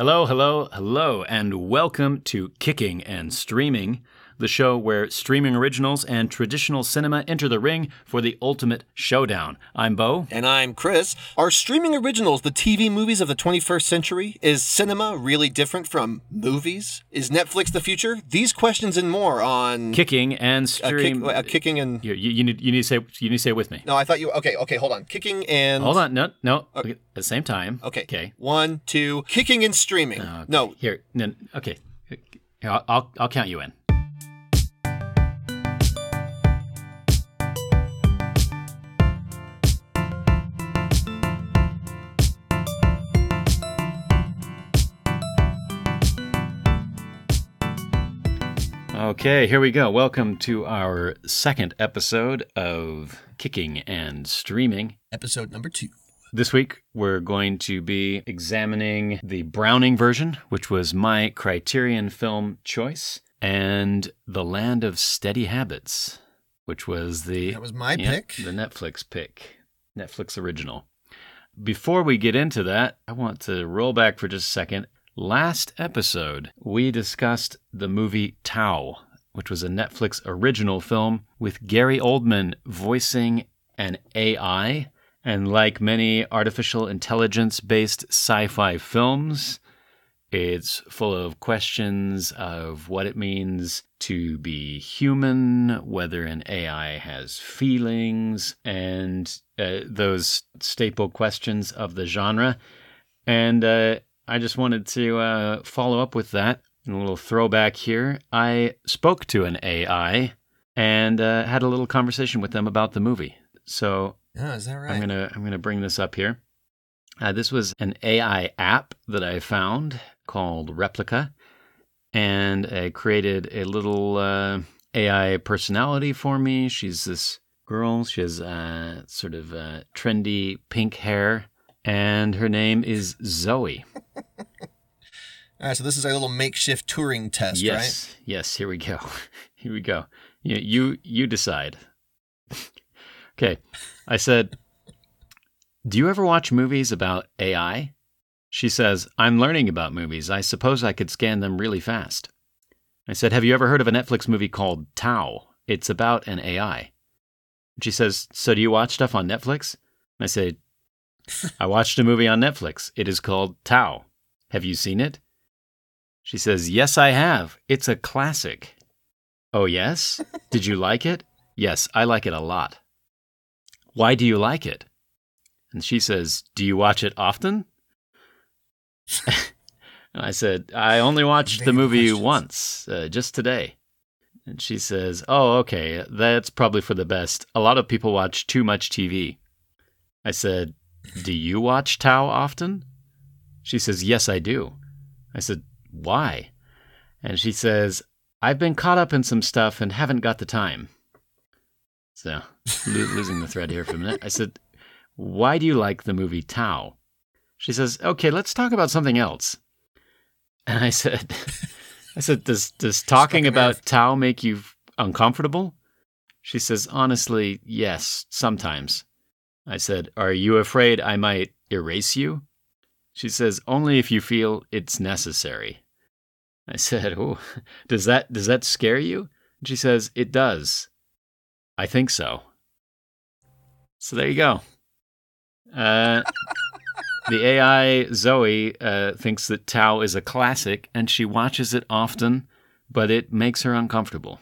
Hello, hello, hello, and welcome to Kicking and Streaming, the show where streaming originals and traditional cinema enter the ring for the ultimate showdown. I'm Beau. And I'm Chris. Are streaming originals the TV movies of the 21st century? Is cinema really different from movies? Is Netflix the future? These questions and more on Kicking and uh, Stream. kick, uh, kicking and you, you, need, you need to say you need to say it with me. no, I thought you. Okay, okay, hold on. Kicking and Hold on, no, no. At the same time. Okay, Okay. One, two. Kicking and streaming. Okay. No, Here, no, okay. I'll I'll count you in. Okay, here we go. Welcome to our second episode of Kicking and Streaming. episode number two. This week, we're going to be examining the Browning version, which was my Criterion film choice, and The Land of Steady Habits, which was the That was my yeah, pick. the Netflix pick, Netflix original. Before we get into that, I want to roll back for just a second. Last episode, we discussed the movie Tau, which was a Netflix original film with Gary Oldman voicing an AI. And like many artificial intelligence based sci fi films, it's full of questions of what it means to be human, whether an AI has feelings, and uh, those staple questions of the genre. And uh, I just wanted to uh, follow up with that. A little throwback here. I spoke to an AI and uh, had a little conversation with them about the movie. So Oh, is that right? I'm gonna I'm gonna bring this up here. Uh, this was an AI app that I found called Replika, and I created a little uh, AI personality for me. She's this girl. She has uh, sort of uh, trendy pink hair, and her name is Zoe. All right, so this is our little makeshift Turing test, right? yes, yes. Here we go. Here we go. You you, you decide. okay, I said, "Do you ever watch movies about AI?" She says, "I'm learning about movies. I suppose I could scan them really fast." I said, "Have you ever heard of a Netflix movie called Tau? It's about an AI." And she says, "So do you watch stuff on Netflix?" And I say, "I watched a movie on Netflix. It is called Tau. Have you seen it?" She says, Yes, I have. It's a classic. Oh, yes? Did you like it? Yes, I like it a lot. Why do you like it? And she says, Do you watch it often? and I said, I only watched the movie questions. once, uh, just today. And she says, Oh, okay, that's probably for the best. A lot of people watch too much TV. I said, Do you watch Tau often? She says, Yes, I do. I said, Why? And she says, I've been caught up in some stuff and haven't got the time. So, lo- losing the thread here for a minute. I said, Why do you like the movie Tau? She says, Okay, let's talk about something else. And I said, I said, Does, does talking about earth. Tau make you uncomfortable? She says, Honestly, yes, sometimes. I said, Are you afraid I might erase you? She says, Only if you feel it's necessary. I said, Oh, does that does that scare you? She says, It does. I think so. So there you go. Uh, the AI Zoe uh, thinks that Tau is a classic, and she watches it often, but it makes her uncomfortable.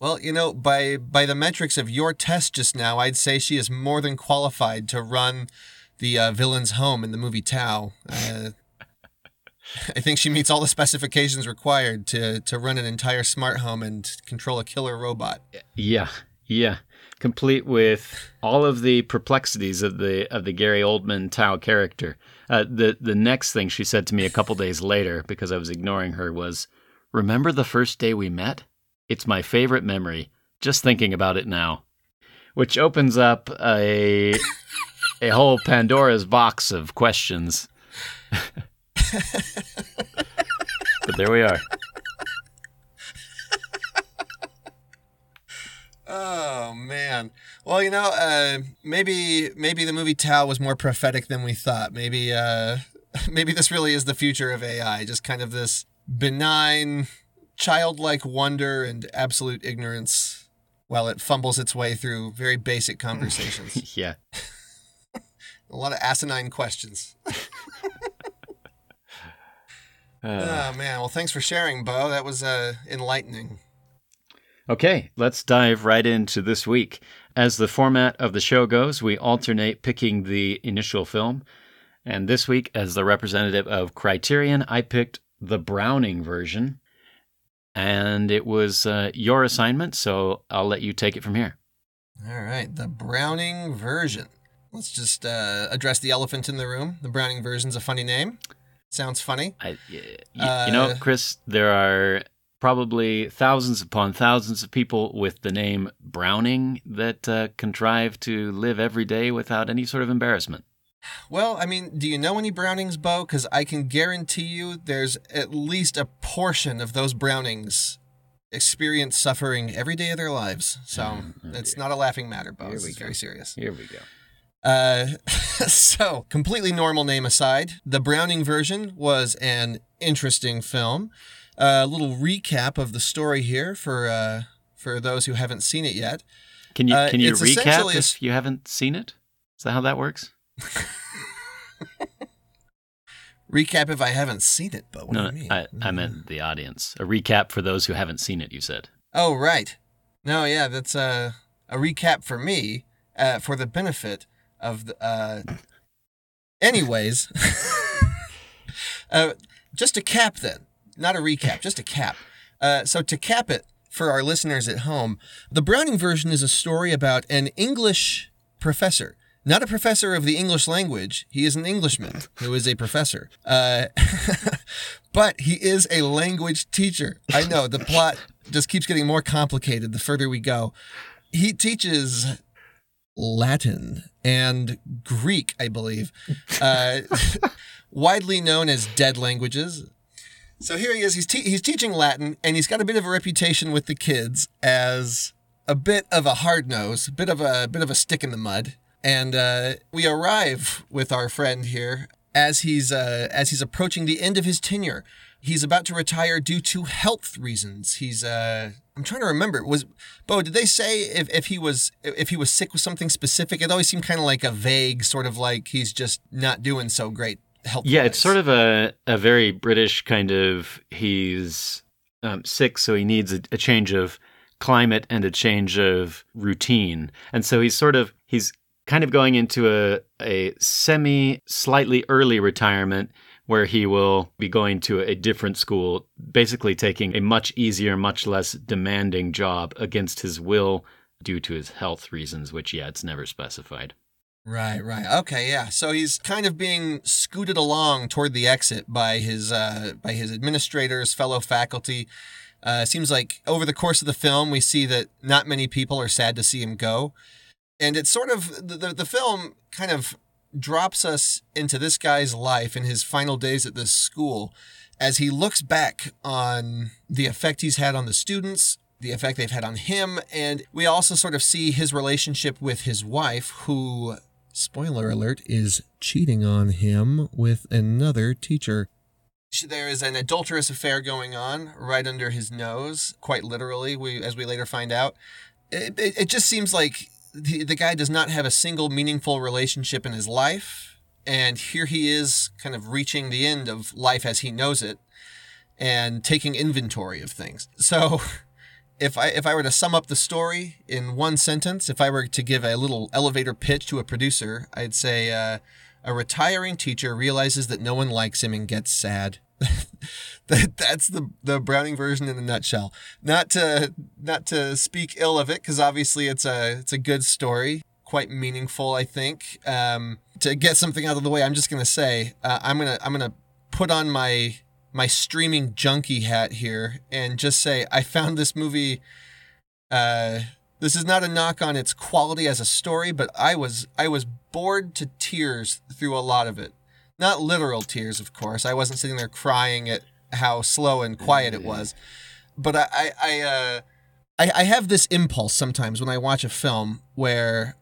Well, you know, by by the metrics of your test just now, I'd say she is more than qualified to run the uh, villain's home in the movie Tau. Uh, I think she meets all the specifications required to to run an entire smart home and control a killer robot. Yeah, yeah, complete with all of the perplexities of the of the Gary Oldman Tau character. Uh, the the next thing she said to me a couple days later, because I was ignoring her, was, "Remember the first day we met? It's my favorite memory. Just thinking about it now." Which opens up a a whole Pandora's box of questions. but there we are. Oh man. Well, you know, uh, maybe maybe the movie Tau was more prophetic than we thought. Maybe uh, maybe this really is the future of AI, just kind of this benign, childlike wonder and absolute ignorance while it fumbles its way through very basic conversations. yeah. A lot of asinine questions. Uh, oh man, well thanks for sharing, Beau. That was uh, enlightening. Okay, let's dive right into this week. As the format of the show goes, we alternate picking the initial film. And this week, as the representative of Criterion, I picked the Browning version. And it was uh, your assignment, so I'll let you take it from here. All right, the Browning version. Let's just uh, address the elephant in the room. The Browning version's a funny name. Sounds funny. I, y- y- you know, Uh, Chris, there are probably thousands upon thousands of people with the name Browning that uh, contrive to live every day without any sort of embarrassment. Well, I mean, do you know any Brownings, Beau? Because I can guarantee you there's at least a portion of those Brownings experience suffering every day of their lives. So Mm, oh it's not a laughing matter, Beau. Here we is go. very serious. Here we go. Uh, so, completely normal name aside, the Browning version was an interesting film. A little recap of the story here for uh, for those who haven't seen it yet. Can you Uh, can you it's recap if you haven't seen it? Is that how that works? Recap if I haven't seen it, but what no, do you mean? I, I meant the audience. A recap for those who haven't seen it. You said. Oh, right. No, yeah, that's uh, a recap for me uh, for the benefit of the. Uh... Anyways, uh, just a cap then, not a recap, just a cap. Uh, so to cap it for our listeners at home, the Browning version is a story about an English professor. Not a professor of the English language. He is an Englishman who is a professor. Uh, but he is a language teacher. I know the plot just keeps getting more complicated the further we go. He teaches Latin and Greek, I believe, uh, widely known as dead languages. So here he is. He's, te- he's teaching Latin, and he's got a bit of a reputation with the kids as a bit of a hard nose, a bit of a bit of a stick in the mud. And uh, we arrive with our friend here as he's uh, as he's approaching the end of his tenure. He's about to retire due to health reasons. He's uh, I'm trying to remember. Was Beau? Did they say if, if he was if he was sick with something specific? It always seemed kind of like a vague sort of like he's just not doing so great health. Yeah, it's sort of a, a very British kind of he's um, sick, so he needs a, a change of climate and a change of routine. And so he's sort of he's kind of going into a, a semi slightly early retirement where he will be going to a different school, basically taking a much easier, much less demanding job against his will due to his health reasons, which yeah, it's never specified. Right, right. Okay, yeah. So he's kind of being scooted along toward the exit by his uh, by his administrators, fellow faculty. Uh, seems like over the course of the film, we see that not many people are sad to see him go, and it's sort of the the, film kind of drops us into this guy's life in his final days at this school as he looks back on the effect he's had on the students, the effect they've had on him, and we also sort of see his relationship with his wife, who, spoiler alert, is cheating on him with another teacher. There is an adulterous affair going on right under his nose, quite literally, we, as we later find out. It, it, it just seems like the, the guy does not have a single meaningful relationship in his life. And here he is, kind of reaching the end of life as he knows it and taking inventory of things. So, if I if I were to sum up the story in one sentence, if I were to give a little elevator pitch to a producer, I'd say uh, a retiring teacher realizes that no one likes him and gets sad. that that's the the Browning version in a nutshell. Not to not to speak ill of it, because obviously it's a it's a good story, quite meaningful. I think. Um, to get something out of the way, I'm just gonna say uh, I'm gonna I'm gonna put on my my streaming junkie hat here and just say I found this movie. Uh, this is not a knock on its quality as a story, but I was I was bored to tears through a lot of it. Not literal tears, of course. I wasn't sitting there crying at how slow and quiet it was, but I I I, uh, I, I have this impulse sometimes when I watch a film where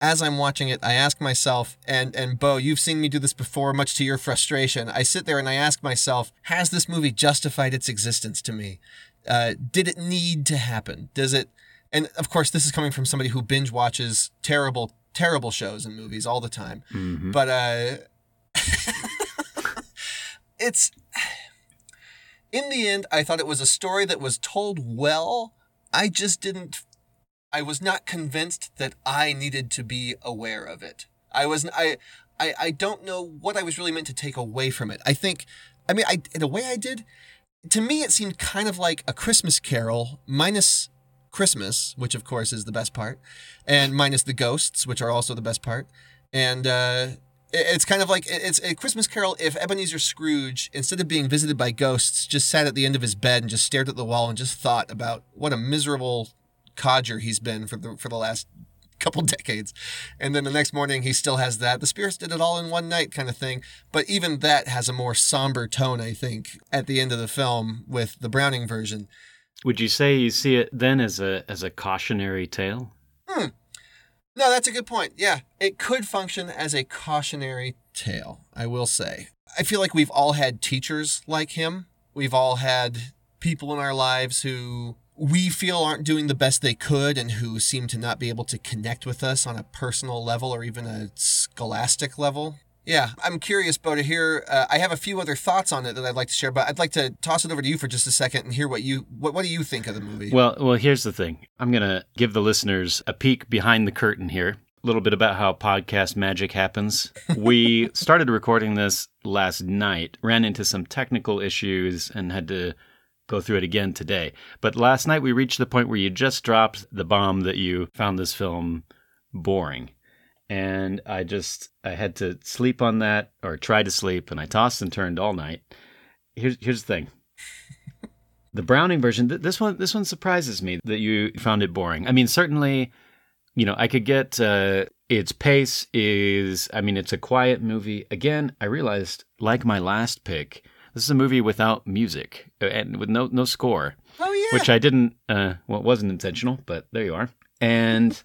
as I'm watching it, I ask myself, and and Beau, you've seen me do this before, much to your frustration. I sit there and I ask myself, has this movie justified its existence to me? Uh, did it need to happen? Does it? And of course, this is coming from somebody who binge watches terrible, terrible shows and movies all the time. Mhm. But uh, it's in the end, I thought it was a story that was told well. I just didn't. I was not convinced that I needed to be aware of it. I was. I. I. I don't know what I was really meant to take away from it. I think. I mean, I in a way I did. To me, it seemed kind of like a Christmas Carol minus Christmas, which of course is the best part, and minus the ghosts, which are also the best part. And uh, it's kind of like it's a Christmas Carol if Ebenezer Scrooge, instead of being visited by ghosts, just sat at the end of his bed and just stared at the wall and just thought about what a miserable codger he's been for the for the last couple decades. And then the next morning he still has that. The spirits did it all in one night kind of thing. But even that has a more somber tone, I think, at the end of the film with the Browning version. Would you say you see it then as a as a cautionary tale? Hmm. No, that's a good point. Yeah, it could function as a cautionary tale, I will say. I feel like we've all had teachers like him. We've all had people in our lives who we feel aren't doing the best they could and who seem to not be able to connect with us on a personal level or even a scholastic level. Yeah, I'm curious, Beau, to hear. Uh, I have a few other thoughts on it that I'd like to share, but I'd like to toss it over to you for just a second and hear what you what what do you think of the movie? Well, well, here's the thing. I'm gonna give the listeners a peek behind the curtain here. A little bit about how podcast magic happens. We started recording this last night, ran into some technical issues, and had to go through it again today. But last night we reached the point where you just dropped the bomb that you found this film boring. And I just I had to sleep on that or try to sleep and I tossed and turned all night. Here's here's the thing. The Browning version, th- this one, this one surprises me that you found it boring. I mean, certainly, you know, I could get uh, its pace is. I mean, it's a quiet movie. Again, I realized, like my last pick, this is a movie without music uh, and with no no score, oh yeah, which I didn't. Uh, well, it wasn't intentional, but there you are. And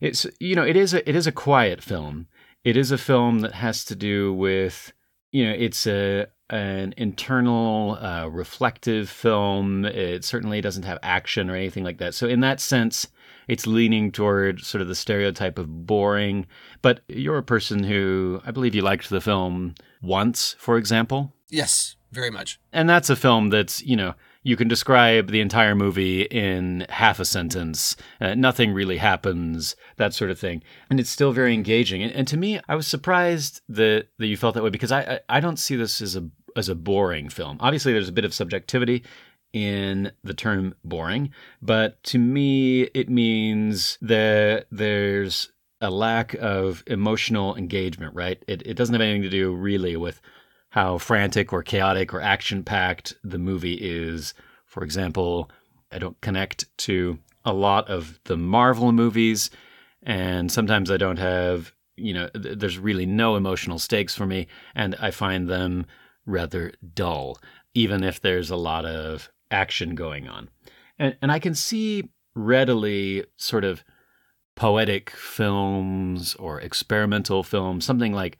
it's you know, it is a it is a quiet film. It is a film that has to do with you know, it's a an internal, uh, reflective film. It certainly doesn't have action or anything like that. So in that sense, it's leaning toward sort of the stereotype of boring. But you're a person who I believe you liked the film once, for example. yes, very much. And that's a film that's, you know, you can describe the entire movie in half a sentence. Uh, nothing really happens, that sort of thing. And it's still very engaging. And, and to me, I was surprised that, that you felt that way because I, I, I don't see this as a, as a boring film. Obviously, there's a bit of subjectivity in the term boring, but to me, it means that there's a lack of emotional engagement, right? It, it doesn't have anything to do really with how frantic or chaotic or action packed the movie is. For example, I don't connect to a lot of the Marvel movies, and sometimes I don't have, you know, th- there's really no emotional stakes for me, and I find them rather dull, even if there's a lot of action going on. And, and I can see readily sort of poetic films or experimental films, something like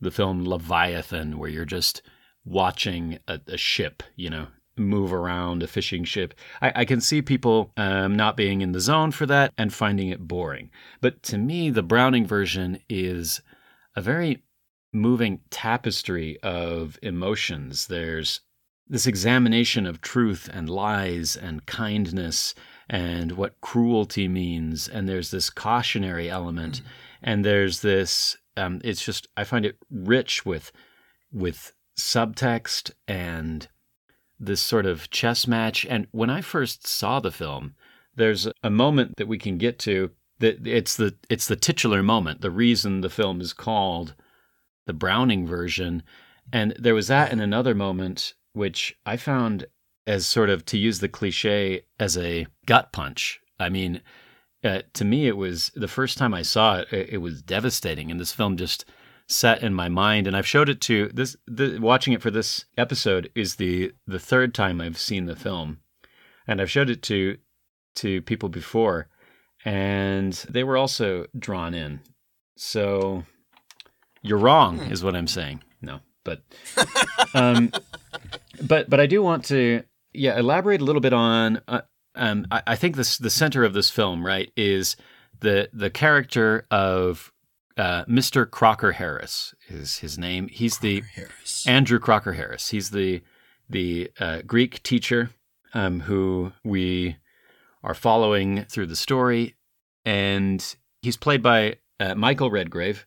the film Leviathan, where you're just watching a, a ship, you know, move around a fishing ship. I, I can see people um, not being in the zone for that and finding it boring. But to me, the Browning version is a very moving tapestry of emotions. There's this examination of truth and lies and kindness and what cruelty means. And there's this cautionary element. And there's this um, it's just I find it rich with with subtext and this sort of chess match. And when I first saw the film, there's a moment that we can get to that it's the it's the titular moment, the reason the film is called the Browning version. And there was that and another moment which I found as sort of to use the cliche as a gut punch. I mean, uh, to me, it was the first time I saw it. It, it was devastating, and this film just set in my mind. And I've showed it to this. The, watching it for this episode is the the third time I've seen the film, and I've showed it to to people before, and they were also drawn in. So you're wrong, Hmm. is what I'm saying. No, but um, but but I do want to yeah elaborate a little bit on. Uh, um, I, I think this the center of this film right is the the character of uh, Mr. Crocker Harris is his name. He's the Harris. Andrew Crocker Harris. He's the the uh, Greek teacher um, who we are following through the story, and he's played by uh, Michael Redgrave,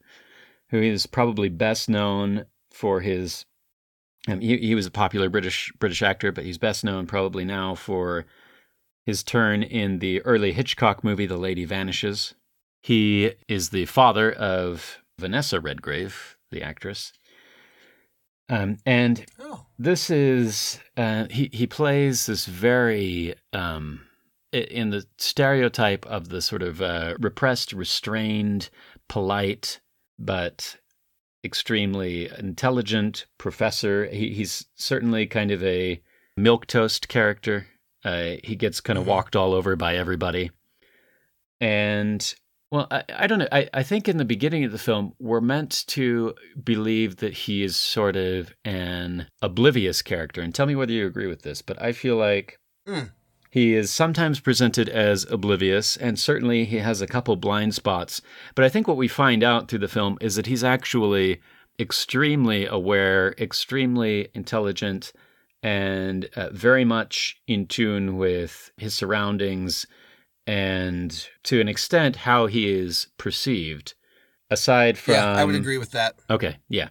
who is probably best known for his. Um, he, he was a popular British British actor, but he's best known probably now for his turn in the early Hitchcock movie *The Lady Vanishes*. He is the father of Vanessa Redgrave, the actress. Um, and oh, this is uh, he he plays this very um, in the stereotype of the sort of uh, repressed, restrained, polite, but extremely intelligent professor. He, he's certainly kind of a milquetoast character. Uh, he gets kind of Mhm. walked all over by everybody, and well, I, I don't know. I, I think in the beginning of the film, we're meant to believe that he is sort of an oblivious character. And tell me whether you agree with this, but I feel like Mm. he is sometimes presented as oblivious, and certainly he has a couple blind spots. But I think what we find out through the film is that he's actually extremely aware, extremely intelligent, and uh, very much in tune with his surroundings and to an extent how he is perceived. Aside from yeah, I would agree with that. okay yeah.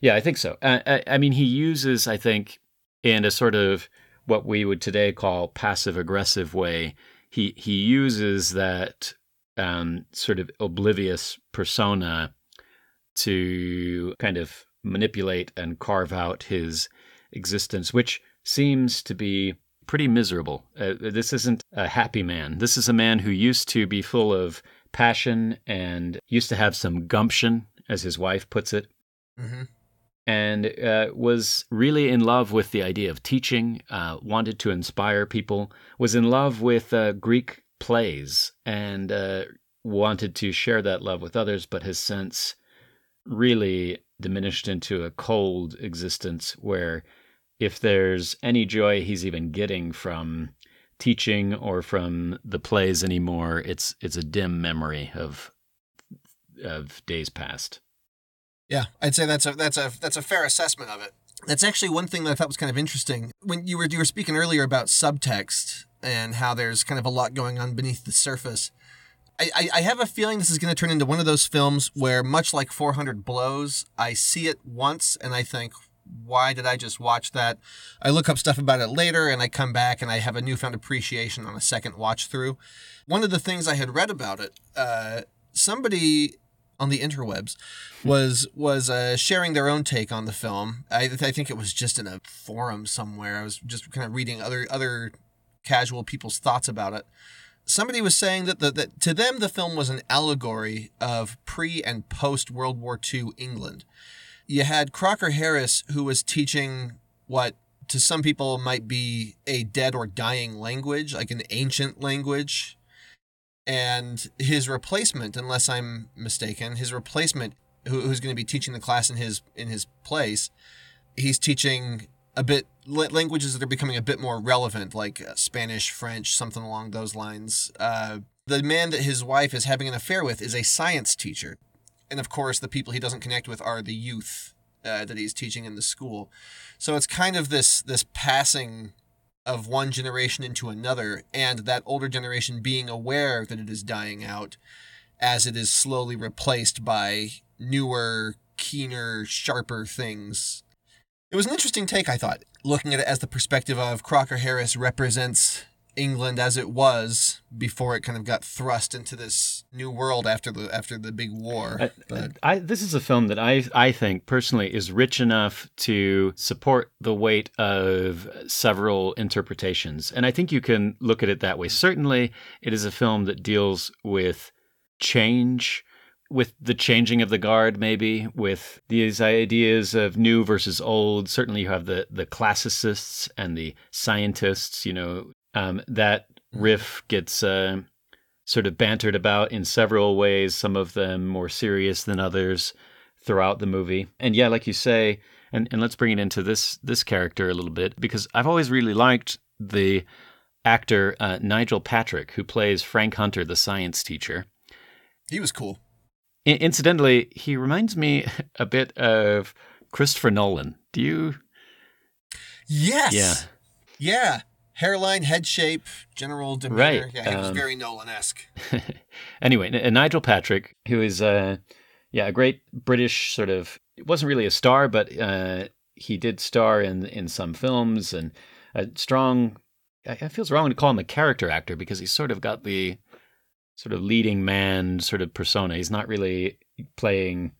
Yeah i think so. Uh, I, I mean he uses i think in a sort of what we would today call passive aggressive way he he uses that um, sort of oblivious persona to kind of manipulate and carve out his existence which seems to be pretty miserable. Uh, this isn't a happy man. This is a man who used to be full of passion and used to have some gumption, as his wife puts it, hmm and uh, was really in love with the idea of teaching, uh, wanted to inspire people, was in love with uh, Greek plays, and uh, wanted to share that love with others, but has since really diminished into a cold existence where if there's any joy he's even getting from teaching or from the plays anymore, it's it's a dim memory of of days past. Yeah, I'd say that's a that's a that's a fair assessment of it. That's actually one thing that I thought was kind of interesting when you were you were speaking earlier about subtext and how there's kind of a lot going on beneath the surface. I, I, have a feeling this is going to turn into one of those films where, much like 400 Blows, I see it once and I think, why did I just watch that? I look up stuff about it later and I come back and I have a newfound appreciation on a second watch through. One of the things I had read about it, uh, somebody on the interwebs was was uh, sharing their own take on the film. I, I think it was just in a forum somewhere. I was just kind of reading other other casual people's thoughts about it. Somebody was saying that the, that to them the film was an allegory of pre and post World War II England. You had Crocker Harris who was teaching what to some people might be a dead or dying language, like an ancient language. And his replacement, unless I'm mistaken, his replacement, who, who's going to be teaching the class in his in his place, he's teaching a bit languages that are becoming a bit more relevant, like uh, Spanish, French, something along those lines. Uh, the man that his wife is having an affair with is a science teacher, and of course, the people he doesn't connect with are the youth uh, that he's teaching in the school. So it's kind of this this passing of one generation into another, and that older generation being aware that it is dying out as it is slowly replaced by newer, keener, sharper things. It was an interesting take, I thought, looking at it as the perspective of Crocker Harris represents England as it was before it kind of got thrust into this new world after the after the big war. I, But I, this is a film that I, I think personally is rich enough to support the weight of several interpretations. And I think you can look at it that way. Certainly, it is a film that deals with change, with the changing of the guard, maybe, with these ideas of new versus old. Certainly, you have the, the classicists and the scientists, you know, um, that riff gets. Uh, sort of bantered about in several ways, some of them more serious than others throughout the movie. And yeah, like you say, and, and let's bring it into this this character a little bit because I've always really liked the actor uh, Nigel Patrick who plays Frank Hunter, the science teacher. He was cool. I- incidentally, he reminds me a bit of Christopher Nolan. Do you? Yes. Yeah. Yeah. Hairline, head shape, general demeanor. Right, Yeah, he was um, very Nolan esque. anyway, N- Nigel Patrick, who is uh, yeah, a great British sort of. It wasn't really a star, but uh, he did star in in some films and a strong. I- It feels wrong to call him a character actor because he's sort of got the sort of leading man sort of persona. He's not really playing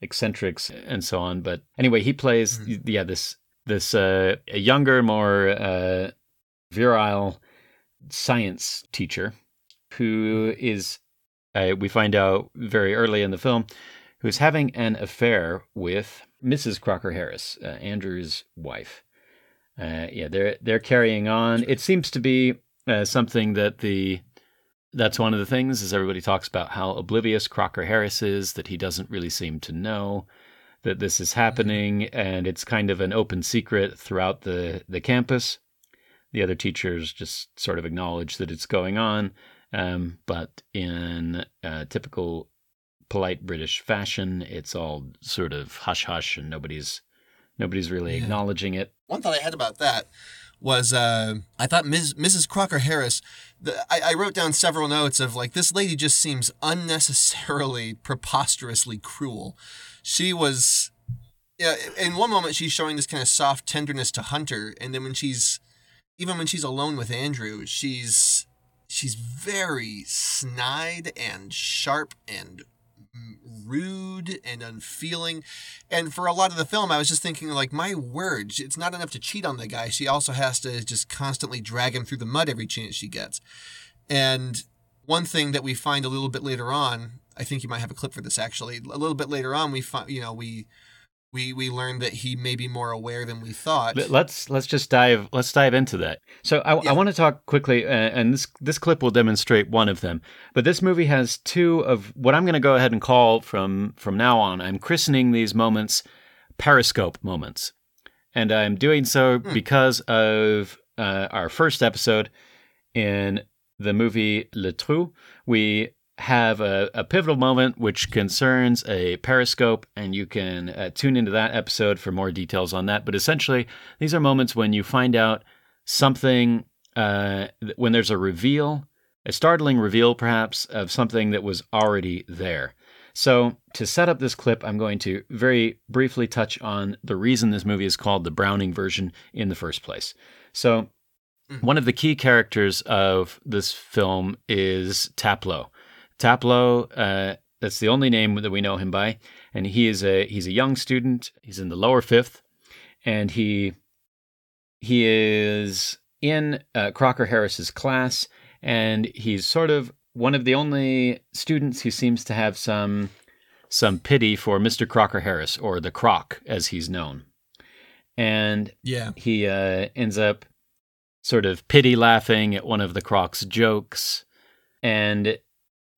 eccentrics and so on. But anyway, he plays yeah this this uh, a younger, more uh, virile science teacher who is uh, we find out very early in the film who's having an affair with Mrs. Crocker Harris, uh, Andrew's wife. Uh, yeah, they're they're carrying on. It seems to be uh, something that the that's one of the things is everybody talks about how oblivious Crocker Harris is that he doesn't really seem to know that this is happening and it's kind of an open secret throughout the the campus the other teachers just sort of acknowledge that it's going on um, but in uh, typical polite british fashion it's all sort of hush hush and nobody's nobody's really Yeah. acknowledging it One thought I had about that was uh, I thought Ms., Mrs. Crocker Harris. The, I, I wrote down several notes of like this lady just seems unnecessarily preposterously cruel. She was, yeah. In one moment she's showing this kind of soft tenderness to Hunter, and then when she's, even when she's alone with Andrew, she's she's very snide and sharp and rude and unfeeling. And for a lot of the film, I was just thinking, like, my word, it's not enough to cheat on the guy. She also has to just constantly drag him through the mud every chance she gets. And one thing that we find a little bit later on, I think you might have a clip for this actually. A little bit later on, we find, you know, we we we learned that he may be more aware than we thought. Let- Let's let's just dive let's dive into that. So I, Yeah. I want to talk quickly, uh, and this this clip will demonstrate one of them. But this movie has two of what I'm going to go ahead and call from from now on. I'm christening these moments Periscope moments, and I'm doing so because of uh, our first episode in the movie Le Trou. We have a, a pivotal moment which concerns a periscope, and you can uh, tune into that episode for more details on that. But essentially, these are moments when you find out something, uh, when there's a reveal, a startling reveal perhaps, of something that was already there. So, to set up this clip, I'm going to very briefly touch on the reason this movie is called the Browning version in the first place. So, one of the key characters of this film is Taplow. Taplow, uh, that's the only name that we know him by, and he is a he's a young student. He's in the lower fifth, and he he is in uh, Crocker Harris's class, and he's sort of one of the only students who seems to have some some pity for Mr. Crocker Harris, or the Croc as he's known, and yeah. he uh, ends up sort of pity laughing at one of the Croc's jokes and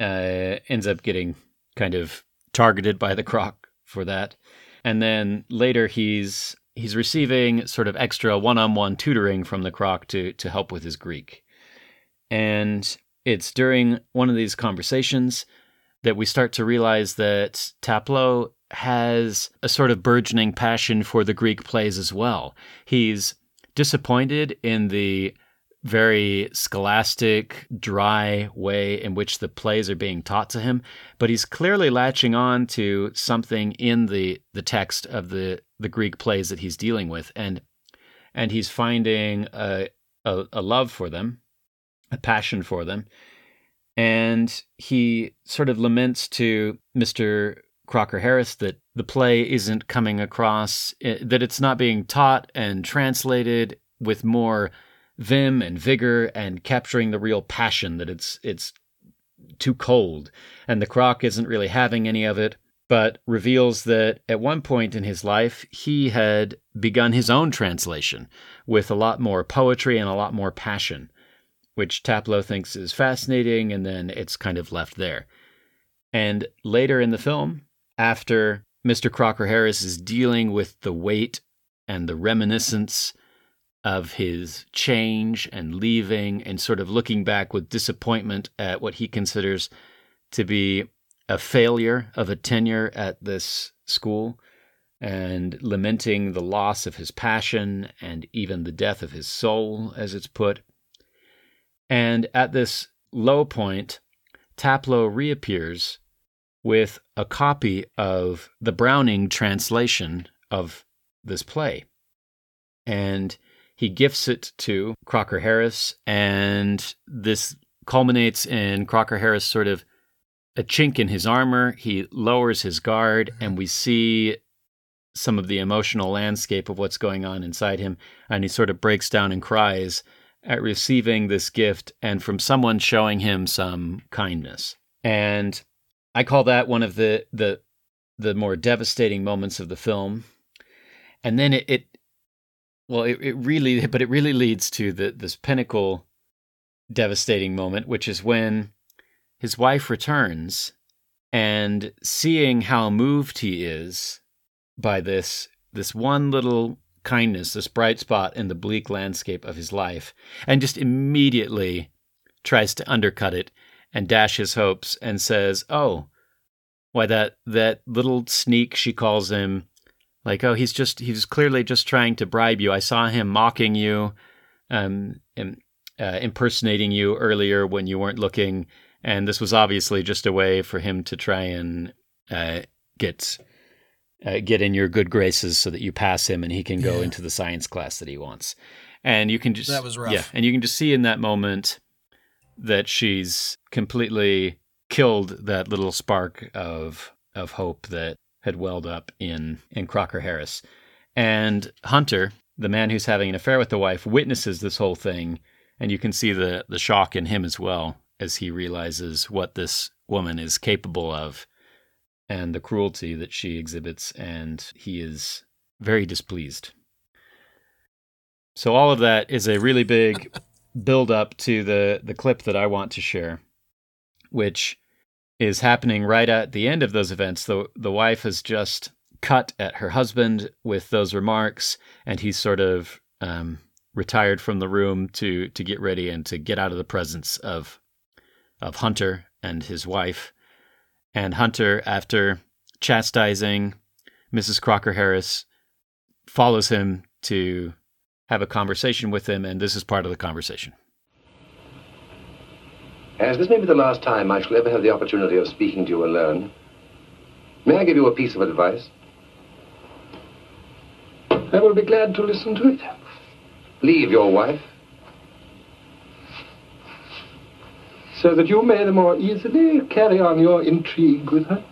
uh, ends up getting kind of targeted by the Croc for that. And then later he's he's receiving sort of extra one-on-one tutoring from the Croc to to help with his Greek. And it's during one of these conversations that we start to realize that Taplow has a sort of burgeoning passion for the Greek plays as well. He's disappointed in the very scholastic, dry way in which the plays are being taught to him, but he's clearly latching on to something in the the text of the the Greek plays that he's dealing with, and and he's finding a a, a love for them, a passion for them, and he sort of laments to Mister Crocker Harris that the play isn't coming across, eh, that it's not being taught and translated with more vim and vigor and capturing the real passion that it's it's too cold and the croc isn't really having any of it but reveals that at one point in his life he had begun his own translation with a lot more poetry and a lot more passion which Taplow thinks is fascinating, and then it's kind of left there. And later in the film, after Mr. Crocker Harris is dealing with the weight and the reminiscence of his change and leaving, and sort of looking back with disappointment at what he considers to be a failure of a tenure at this school, and lamenting the loss of his passion and even the death of his soul, as it's put. And at this low point, Taplow reappears with a copy of the Browning translation of this play. And he gifts it to Crocker Harris, and this culminates in Crocker Harris sort of a chink in his armor. He lowers his guard, and we see some of the emotional landscape of what's going on inside him. And he sort of breaks down and cries at receiving this gift and from someone showing him some kindness. And I call that one of the the the more devastating moments of the film. And then it, it well, it, it really, but it really leads to the this pinnacle devastating moment, which is when his wife returns and seeing how moved he is by this this one little kindness, this bright spot in the bleak landscape of his life, and just immediately tries to undercut it and dash his hopes and says, "Oh, why that that little sneak she calls him like oh he's just he's clearly just trying to bribe you. I saw him mocking you um and, uh, impersonating you earlier when you weren't looking and this was obviously just a way for him to try and uh, get uh, get in your good graces so that you pass him and he can go yeah. into the science class that he wants. And you can just that was rough. Yeah, and you can just see in that moment that she's completely killed that little spark of of hope that had welled up in in Crocker Harris. And Hunter, the man who's having an affair with the wife, witnesses this whole thing, and you can see the the shock in him as well as he realizes what this woman is capable of and the cruelty that she exhibits, and he is very displeased. So all of that is a really big build up to the the clip that I want to share, which is happening right at the end of those events. The the wife has just cut at her husband with those remarks, and he's sort of um, retired from the room to to get ready and to get out of the presence of of Hunter and his wife. And Hunter, after chastising Mrs. Crocker Harris, follows him to have a conversation with him, and this is part of the conversation. As this may be the last time I shall ever have the opportunity of speaking to you alone, may I give you a piece of advice? I will be glad to listen to it. Leave your wife so that you may the more easily carry on your intrigue with her.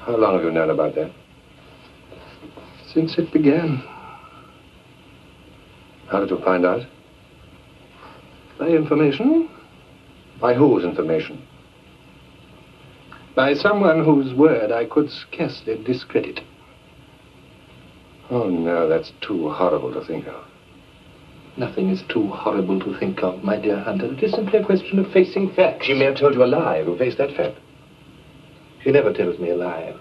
How long have you known about that? Since it began. How did you find out? By information. By whose information? By someone whose word I could scarcely discredit. Oh, no, that's too horrible to think of. Nothing is too horrible to think of, my dear Hunter. It is simply a question of facing facts. She may have told you a lie. You face that fact. She never tells me a lie.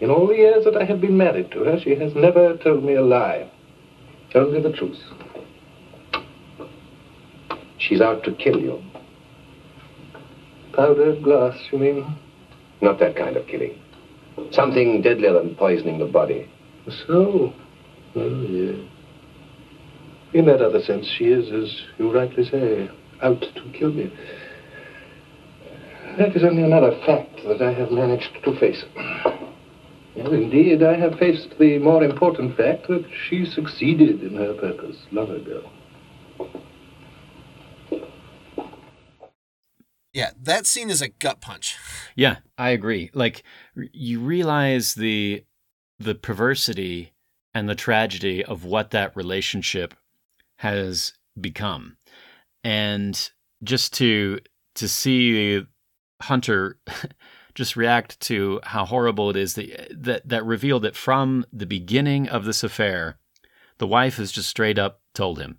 In all the years that I have been married to her, she has never told me a lie. Only the truth. She's out to kill you. Powdered glass, you mean? Not that kind of killing. Something deadlier than poisoning the body. So? Oh, yes. In that other sense, she is, as you rightly say, out to kill me. That is only another fact that I have managed to face. Well, indeed, I have faced the more important fact that she succeeded in her purpose long ago. Yeah, that scene is a gut punch. Yeah, I agree. Like you realize the the perversity and the tragedy of what that relationship has become. And just to to see Hunter just react to how horrible it is that that that revealed that from the beginning of this affair, the wife has just straight up told him,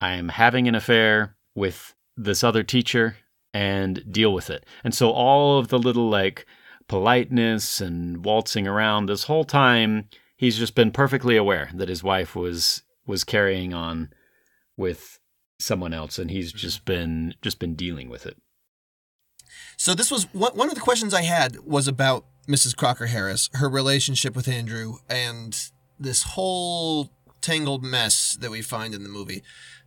"I am having an affair with this other teacher and deal with it." And so all of the little like politeness and waltzing around this whole time, he's just been perfectly aware that his wife was was carrying on with someone else and he's just been just been dealing with it. So this was one of the questions I had was about Mrs. Crocker Harris, her relationship with Andrew, and this whole tangled mess that we find in the movie.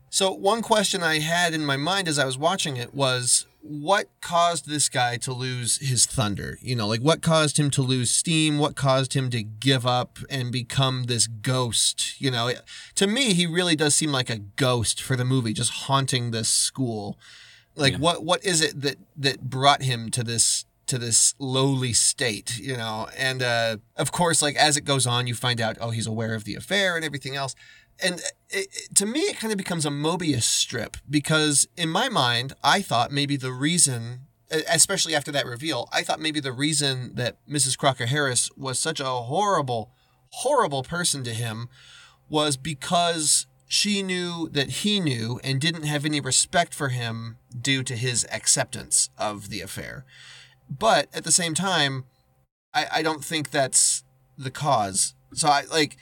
So one question I had in my mind as I was watching it was what caused this guy to lose his thunder? You know, like what caused him to lose steam? What caused him to give up and become this ghost? You know, to me, he really does seem like a ghost for the movie, just haunting this school. Like Yeah. what what is it that that brought him to this to this lowly state, you know? And uh of course, like as it goes on, you find out oh he's aware of the affair and everything else. And it, to me, it kind of becomes a Mobius strip because in my mind, I thought maybe the reason, especially after that reveal, I thought maybe the reason that Mrs. Crocker Harris was such a horrible, horrible person to him was because she knew that he knew and didn't have any respect for him due to his acceptance of the affair. But at the same time, I, I don't think that's the cause. So I like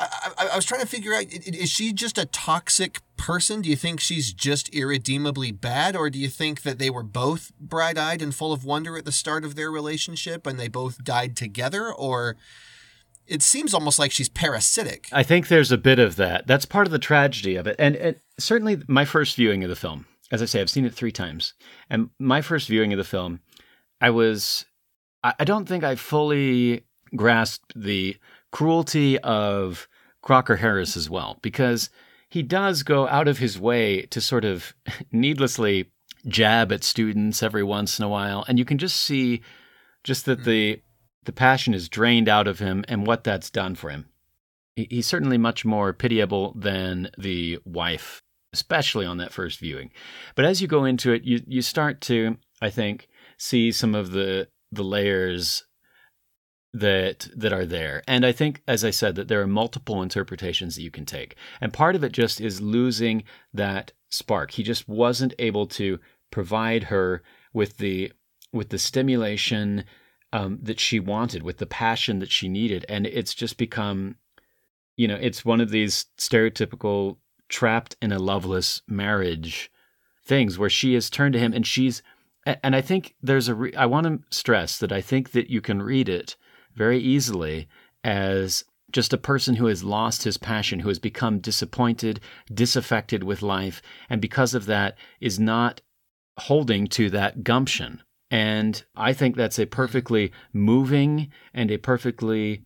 I, I, I was trying to figure out is she just a toxic person? Do you think she's just irredeemably bad, or do you think that they were both bright eyed and full of wonder at the start of their relationship and they both died together? Or it seems almost like she's parasitic. I think there's a bit of that. That's part of the tragedy of it. And, and certainly my first viewing of the film, as I say, I've seen it three times. And my first viewing of the film, I was, I I don't think I fully grasped the cruelty of Crocker Harris as well, because he does go out of his way to sort of needlessly jab at students every once in a while. And you can just see just that the the passion is drained out of him and what that's done for him. He- He's certainly much more pitiable than the wife, especially on that first viewing. But as you go into it, you you start to, I think, see some of the the layers that that are there. And I think, as I said, that there are multiple interpretations that you can take. And part of it just is losing that spark. He just wasn't able to provide her with the with the stimulation um, that she wanted, with the passion that she needed, and it's just become, you know, it's one of these stereotypical trapped in a loveless marriage things where she has turned to him and she's and I think there's a re- I want to stress that I think that you can read it very easily as just a person who has lost his passion, who has become disappointed, disaffected with life, and because of that is not holding to that gumption. And I think that's a perfectly moving and a perfectly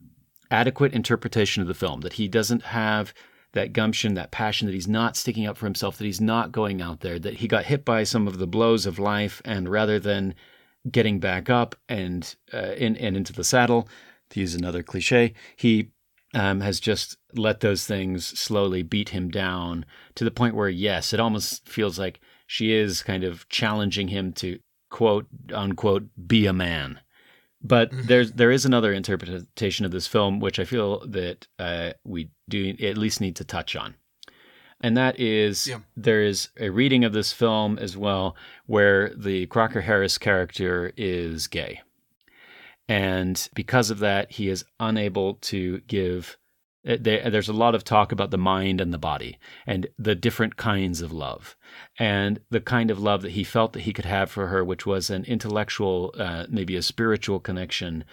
adequate interpretation of the film that he doesn't have that gumption, that passion, that he's not sticking up for himself, that he's not going out there, that he got hit by some of the blows of life, and rather than getting back up and uh, in and into the saddle, to use another cliche, he um, has just let those things slowly beat him down to the point where, yes, it almost feels like she is kind of challenging him to quote unquote be a man. But there's there is another interpretation of this film which I feel that uh, we do at least need to touch on, and that is Yeah. there is a reading of this film as well where the Crocker Harris character is gay, and because of that he is unable to give. uh, There, there's a lot of talk about the mind and the body and the different kinds of love and the kind of love that he felt that he could have for her, which was an intellectual, uh, maybe a spiritual connection,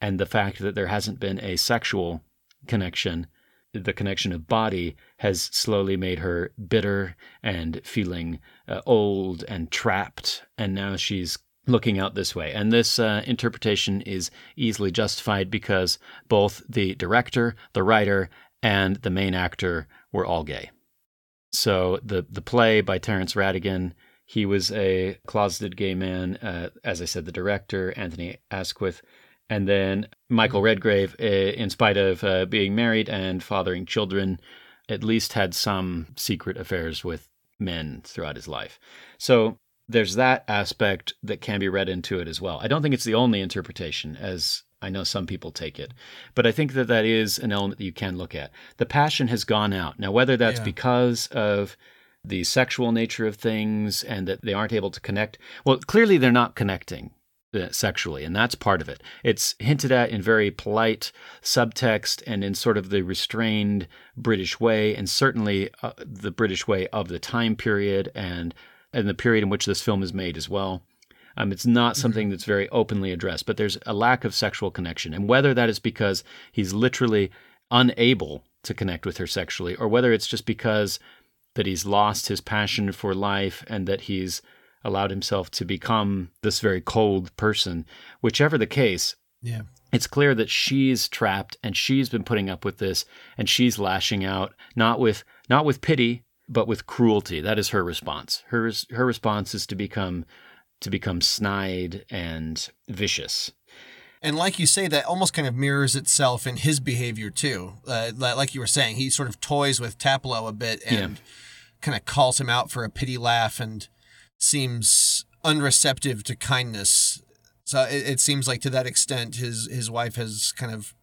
and the fact that there hasn't been a sexual connection, the connection of body, has slowly made her bitter and feeling uh, old and trapped, and now she's looking out this way. And this uh, interpretation is easily justified because both the director, the writer, and the main actor were all gay. So the the play by Terence Rattigan, he was a closeted gay man. Uh, as I said, the director Anthony Asquith, and then Michael Redgrave, uh, in spite of uh, being married and fathering children, at least had some secret affairs with men throughout his life. So there's that aspect that can be read into it as well. I don't think it's the only interpretation, as I know some people take it, but I think that that is an element that you can look at. The passion has gone out. Now, whether that's Yeah. because of the sexual nature of things and that they aren't able to connect, well, clearly they're not connecting sexually, and that's part of it. It's hinted at in very polite subtext and in sort of the restrained British way, and certainly uh, the British way of the time period and and the period in which this film is made as well. Um, it's not something that's very openly addressed, but there's a lack of sexual connection, and whether that is because he's literally unable to connect with her sexually, or whether it's just because that he's lost his passion for life and that he's allowed himself to become this very cold person. Whichever the case, Yeah. it's clear that she's trapped and she's been putting up with this and she's lashing out not with not with pity but with cruelty. That is her response. Her her response is to become to become snide and vicious. And like you say, that almost kind of mirrors itself in his behavior too. Uh, like you were saying, he sort of toys with Taplow a bit and kind of calls him out for a pity laugh and seems unreceptive to kindness. So it, it seems like to that extent, his his wife has kind of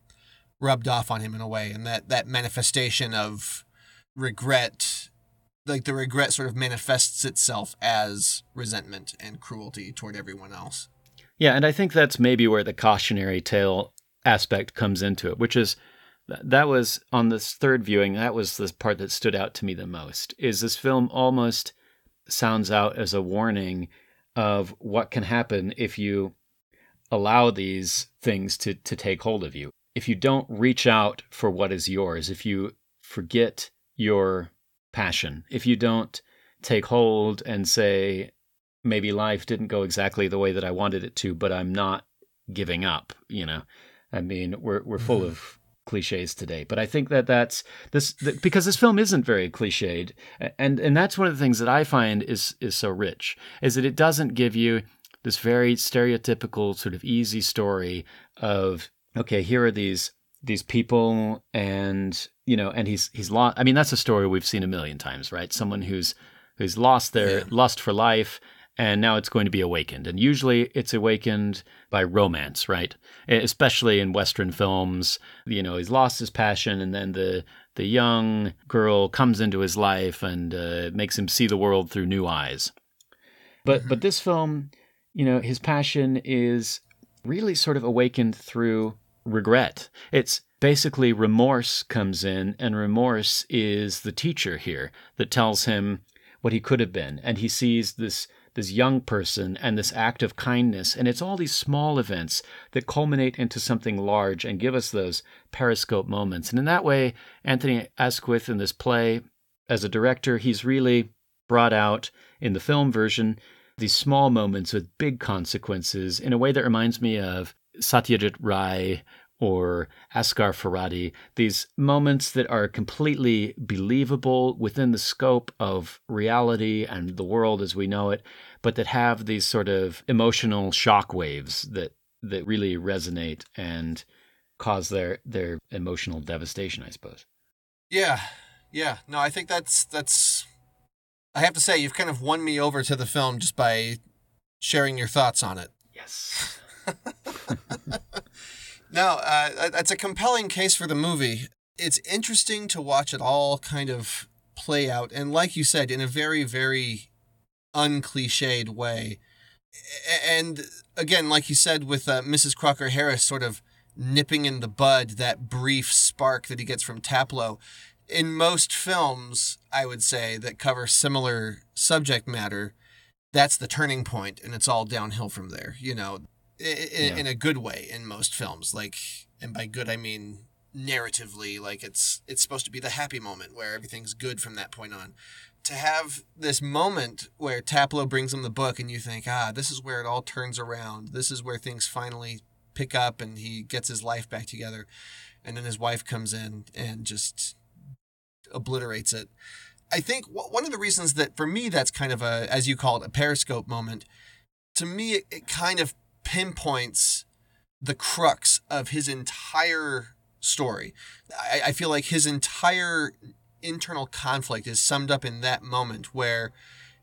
rubbed off on him in a way, and that that manifestation of regret, like the regret, sort of manifests itself as resentment and cruelty toward everyone else. Yeah, and I think that's maybe where the cautionary tale aspect comes into it, which is that was on this third viewing, that was the part that stood out to me the most. Is this film almost sounds out as a warning of what can happen if you allow these things to to take hold of you. If you don't reach out for what is yours, if you forget your passion, if you don't take hold and say, maybe life didn't go exactly the way that I wanted it to, but I'm not giving up. You know, I mean, we're we're full mm-hmm. of cliches today, but I think that that's this that, because this film isn't very cliched, and and that's one of the things that I find is is so rich is that it doesn't give you this very stereotypical sort of easy story of okay, here are these these people and you know and he's he's lost i mean that's a story we've seen a million times right someone who's who's lost their Yeah. lust for life and now it's going to be awakened and usually it's awakened by romance right especially in western films you know he's lost his passion and then the the young girl comes into his life and uh, makes him see the world through new eyes but but this film you know his passion is really sort of awakened through regret. It's basically remorse comes in, and remorse is the teacher here that tells him what he could have been. And he sees this this young person and this act of kindness, and it's all these small events that culminate into something large and give us those periscope moments. And in that way, Anthony Asquith in this play, as a director, he's really brought out in the film version these small moments with big consequences in a way that reminds me of Satyajit Ray or Asghar Farhadi, these moments that are completely believable within the scope of reality and the world as we know it, but that have these sort of emotional shock waves that that really resonate and cause their their emotional devastation, I suppose. Yeah, yeah. No, I think that's that's. I have to say, you've kind of won me over to the film just by sharing your thoughts on it. Yes. No, uh, that's a compelling case for the movie. It's interesting to watch it all kind of play out, and like you said, in a very, very uncliched way. And again, like you said, with uh, Mrs. Crocker Harris sort of nipping in the bud that brief spark that he gets from Taplow. In most films, I would say, that cover similar subject matter, that's the turning point, and it's all downhill from there. You know, in, Yeah. in a good way in most films. Like, and by good I mean narratively, like it's it's supposed to be the happy moment where everything's good from that point on. To have this moment where Taplow brings him the book, and you think, ah, this is where it all turns around. This is where things finally pick up, and he gets his life back together. And then his wife comes in and just obliterates it. I think one of the reasons that for me that's kind of a, as you call it, a periscope moment. To me, it, it kind of pinpoints the crux of his entire story. I, I feel like his entire internal conflict is summed up in that moment where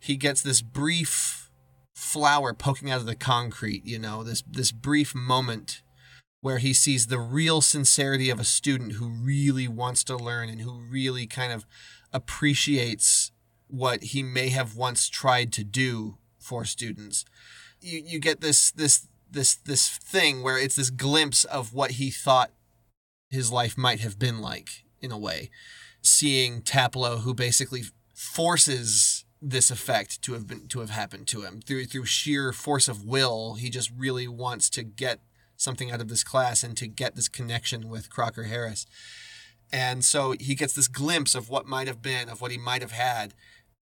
he gets this brief flower poking out of the concrete, you know, this this brief moment where he sees the real sincerity of a student who really wants to learn and who really kind of appreciates what he may have once tried to do for students. You you get this this this this thing where it's this glimpse of what he thought his life might have been like in a way. Seeing Taplow who basically forces this effect to have been to have happened to him through through sheer force of will he just really wants to get something out of this class and to get this connection with Crocker Harris and so he gets this glimpse of what might have been of what he might have had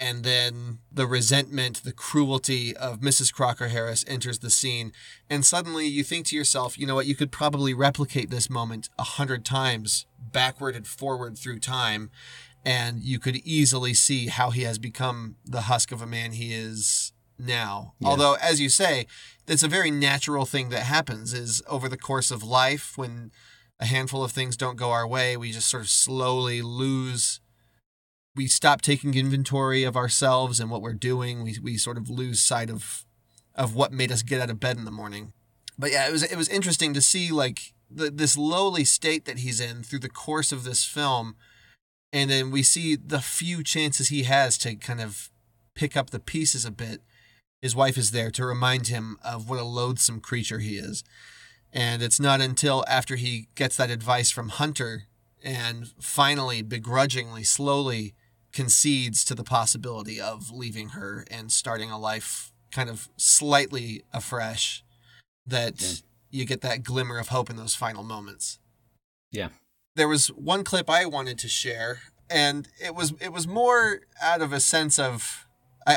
and then the resentment the cruelty of Mrs. Crocker Harris enters the scene and suddenly you think to yourself you know what you could probably replicate this moment a hundred times backward and forward through time and you could easily see how he has become the husk of a man he is now. Yeah. Although, as you say, it's a very natural thing that happens is over the course of life when a handful of things don't go our way, we just sort of slowly lose we stop taking inventory of ourselves and what we're doing. We we sort of lose sight of of what made us get out of bed in the morning. But yeah, it was it was interesting to see like the, this lowly state that he's in through the course of this film and then we see the few chances he has to kind of pick up the pieces a bit. His wife is there to remind him of what a loathsome creature he is. And it's not until after he gets that advice from Hunter and finally, begrudgingly, slowly concedes to the possibility of leaving her and starting a life kind of slightly afresh that Yeah. you get that glimmer of hope in those final moments Yeah. there was one clip I wanted to share, and it was it was more out of a sense of I,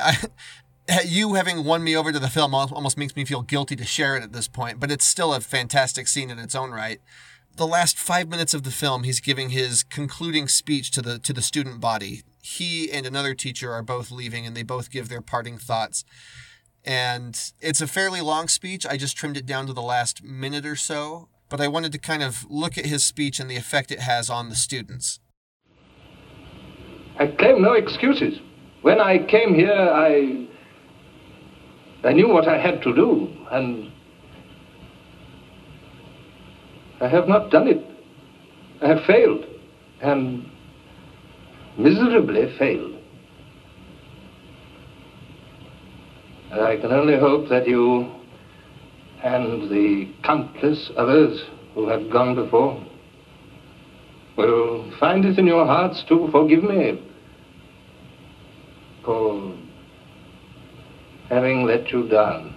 I you having won me over to the film almost makes me feel guilty to share it at this point, but it's still a fantastic scene in its own right. The last five minutes of the film, he's giving his concluding speech to the to the student body. He and another teacher are both leaving, and they both give their parting thoughts. And it's a fairly long speech. I just trimmed it down to the last minute or so, but I wanted to kind of look at his speech and the effect it has on the students. I claim no excuses. When I came here, I. I knew what I had to do, and. I have not done it. I have failed, and miserably failed. And I can only hope that you and the countless others who have gone before will find it in your hearts to forgive me for having let you down.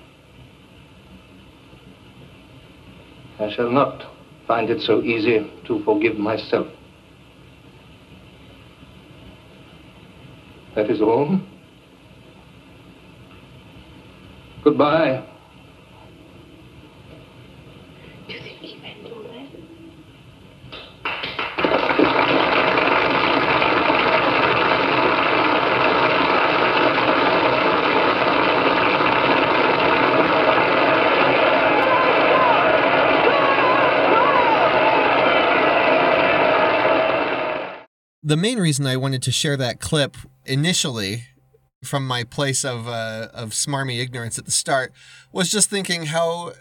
I shall not find it so easy to forgive myself. That is all. Goodbye. Do you think he meant all that? The main reason I wanted to share that clip initially from my place of uh, of smarmy ignorance at the start was just thinking how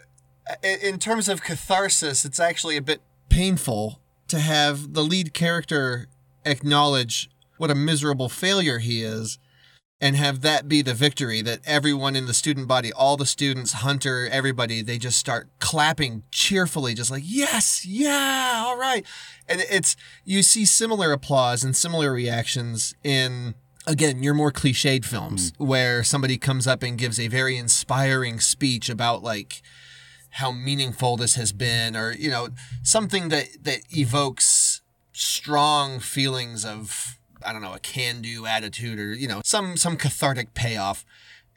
in terms of catharsis it's actually a bit painful to have the lead character acknowledge what a miserable failure he is and have that be the victory that everyone in the student body all the students hunter everybody they just start clapping cheerfully just like yes yeah all right. And it's you see similar applause and similar reactions in again your more cliched films mm. where somebody comes up and gives a very inspiring speech about like how meaningful this has been or you know something that that evokes strong feelings of i don't know a can-do attitude or you know some some cathartic payoff.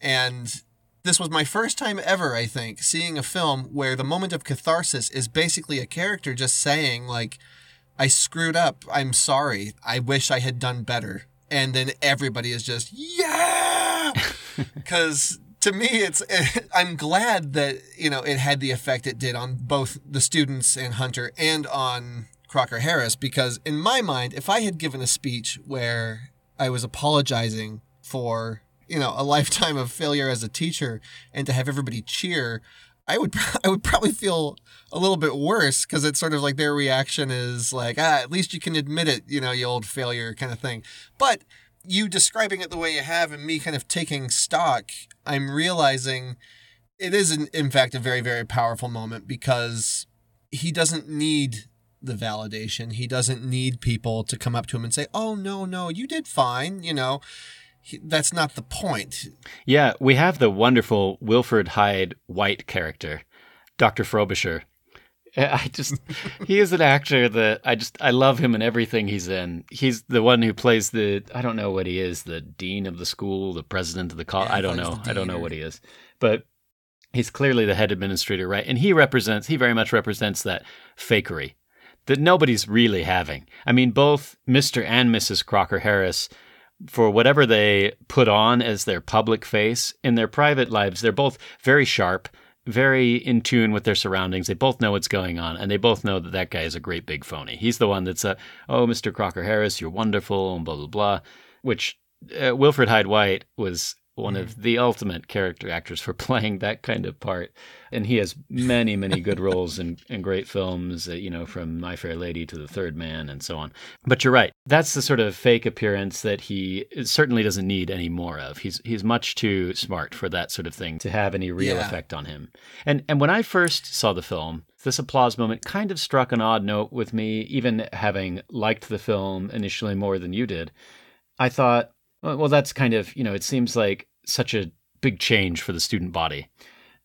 And this was my first time ever i think seeing a film where the moment of catharsis is basically a character just saying like i screwed up. I'm sorry. I wish i had done better. And then everybody is just yeah! Because to me it's i'm glad that you know it had the effect it did on both the students and hunter and on crocker harris because in my mind if i had given a speech where i was apologizing for you know a lifetime of failure as a teacher and to have everybody cheer, I would I would probably feel a little bit worse because it's sort of like their reaction is like ah at least you can admit it you know you old failure kind of thing. But you describing it the way you have and me kind of taking stock, I'm realizing it is in, in fact a very very powerful moment because he doesn't need the validation. He doesn't need people to come up to him and say, "Oh no, no, you did fine," you know. He, that's not the point. Yeah, we have the wonderful Wilfrid Hyde White character, Dr. Frobisher. I just he is an actor that I just I love him in everything he's in. He's the one who plays the I don't know what he is, the dean of the school, the president of the college. Yeah, I don't know. I don't know what he is. But he's clearly the head administrator, right? And he represents he very much represents that fakery that nobody's really having. I mean, both Mr. and Mrs. Crocker Harris for whatever they put on as their public face in their private lives, they're both very sharp, very in tune with their surroundings. They both know what's going on, and they both know that that guy is a great big phony. He's the one that's a, oh, Mr. Crocker Harris, you're wonderful, and blah, blah, blah, which uh, Wilfrid Hyde White was one of the ultimate character actors for playing that kind of part. And he has many, many good roles in, in great films, uh, you know, from My Fair Lady to The Third Man and so on. But you're right. That's the sort of fake appearance that he certainly doesn't need any more of. He's he's much too smart for that sort of thing to have any real Yeah. effect on him. And and when I first saw the film, this applause moment kind of struck an odd note with me, even having liked the film initially more than you did. I thought, well, that's kind of, you know, it seems like such a big change for the student body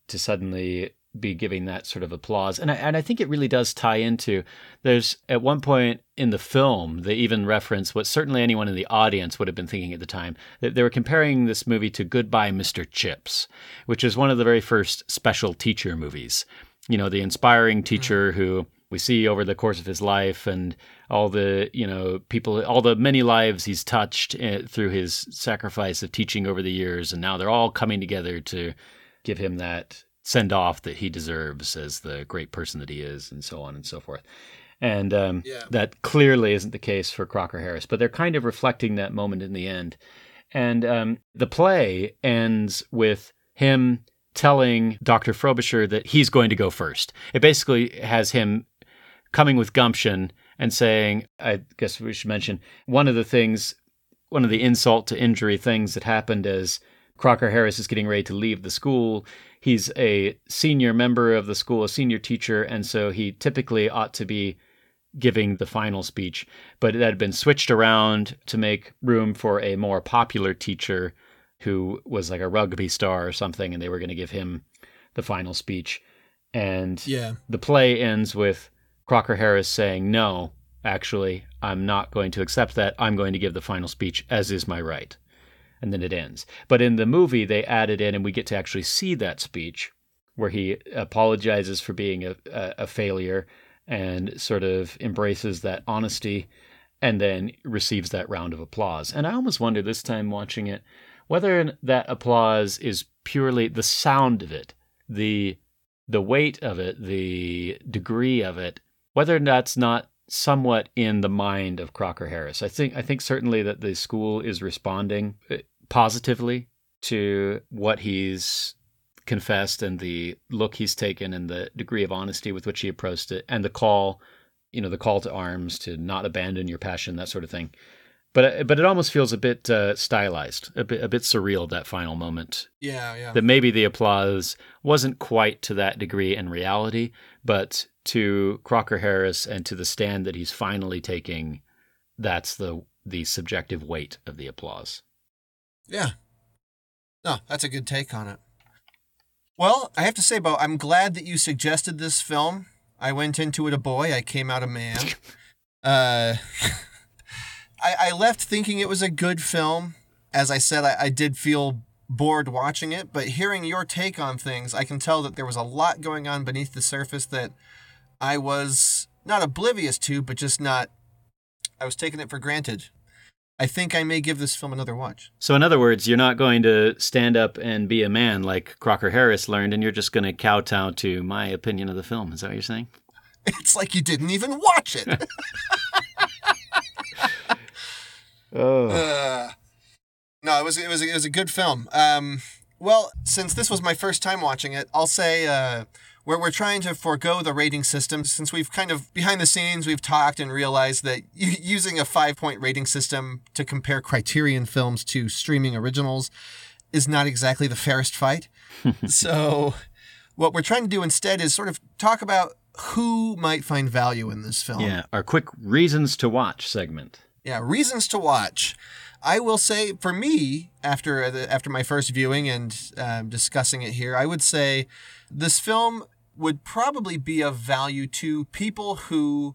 to suddenly be giving that sort of applause. And I, and I think it really does tie into there's at one point in the film, they even reference what certainly anyone in the audience would have been thinking at the time that they were comparing this movie to Goodbye, Mr. Chips, which is one of the very first special teacher movies. You know, the inspiring teacher mm. who we see over the course of his life and all the you know people all the many lives he's touched uh, through his sacrifice of teaching over the years and now they're all coming together to give him that send off that he deserves as the great person that he is and so on and so forth and um, Yeah. that clearly isn't the case for crocker harris but they're kind of reflecting that moment in the end and um, the play ends with him telling Dr. Frobisher that he's going to go first. It basically has him coming with gumption and saying, I guess we should mention one of the things, one of the insult to injury things that happened is Crocker Harris is getting ready to leave the school. He's a senior member of the school, a senior teacher, and so he typically ought to be giving the final speech, but it had been switched around to make room for a more popular teacher who was like a rugby star or something, and they were going to give him the final speech. And Yeah. the play ends with Crocker Harris saying, No, actually, I'm not going to accept that. I'm going to give the final speech, as is my right. And then it ends. But in the movie, they added in, and we get to actually see that speech where he apologizes for being a, a, failure and sort of embraces that honesty and then receives that round of applause. And I almost wonder this time watching it whether that applause is purely the sound of it, the the weight of it, the degree of it, whether that's not somewhat in the mind of Crocker Harris. I think I think certainly that the school is responding uh, positively to what he's confessed and the look he's taken and the degree of honesty with which he approached it and the call, you know, the call to arms to not abandon your passion, that sort of thing. But uh, but it almost feels a bit uh, stylized, a bit a bit surreal that final moment Yeah, yeah. that maybe the applause wasn't quite to that degree in reality, but to Crocker Harris and to the stand that he's finally taking, that's the the subjective weight of the applause. Yeah. No, that's a good take on it. Well, I have to say, Beau, I'm glad that you suggested this film. I went into it a boy, I came out a man. uh, I, I left thinking it was a good film. As I said, I, I did feel bored watching it, but hearing your take on things, I can tell that there was a lot going on beneath the surface that I was not oblivious to, but just not, I was taking it for granted. I think I may give this film another watch. So, in other words, you're not going to stand up and be a man like Crocker Harris learned, and you're just going to kowtow to my opinion of the film. Is that what you're saying? It's like you didn't even watch it. Oh. Uh, no, it was it was it was a good film. Um, well, since this was my first time watching it, I'll say uh, where we're trying to forego the rating system. Since we've kind of behind the scenes, we've talked and realized that using a five point rating system to compare Criterion films to streaming originals is not exactly the fairest fight. so, what we're trying to do instead is sort of talk about who might find value in this film. Yeah, our quick reasons to watch segment. Yeah, reasons to watch. I will say, for me, after the, after my first viewing and um, discussing it here, I would say this film would probably be of value to people who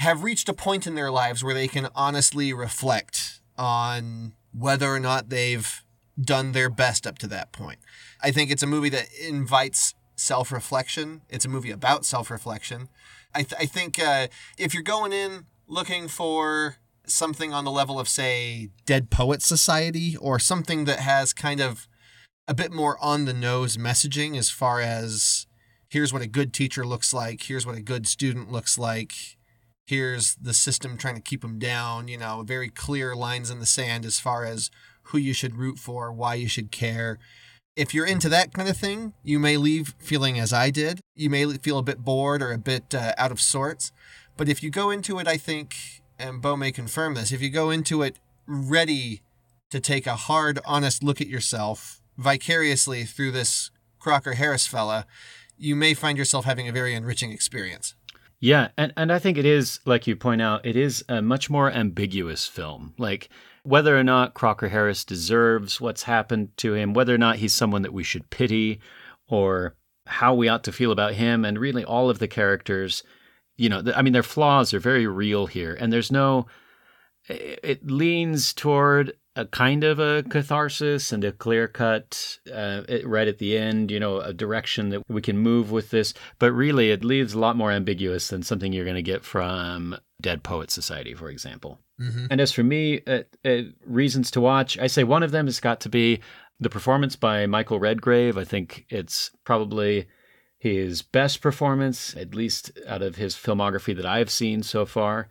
have reached a point in their lives where they can honestly reflect on whether or not they've done their best up to that point. I think it's a movie that invites self reflection. It's a movie about self reflection. I, th- I think uh, if you're going in looking for something on the level of, say, Dead Poet Society or something that has kind of a bit more on the nose messaging as far as here's what a good teacher looks like, here's what a good student looks like, here's the system trying to keep them down, you know, very clear lines in the sand as far as who you should root for, why you should care. If you're into that kind of thing, you may leave feeling as I did. You may feel a bit bored or a bit uh, out of sorts. But if you go into it, I think, and Beau may confirm this, if you go into it ready to take a hard, honest look at yourself vicariously through this Crocker Harris fella, you may find yourself having a very enriching experience. Yeah, and, and I think it is, like you point out, it is a much more ambiguous film. Like whether or not Crocker Harris deserves what's happened to him, whether or not he's someone that we should pity, or how we ought to feel about him, and really all of the characters, you know, I mean, their flaws are very real here, and there's no, it leans toward a kind of a catharsis and a clear cut uh, right at the end, you know, a direction that we can move with this. But really, it leaves a lot more ambiguous than something you're going to get from Dead Poet Society, for example. Mm-hmm. And as for me, uh, uh, reasons to watch, I say one of them has got to be the performance by Michael Redgrave. I think it's probably his best performance, at least out of his filmography that I've seen so far.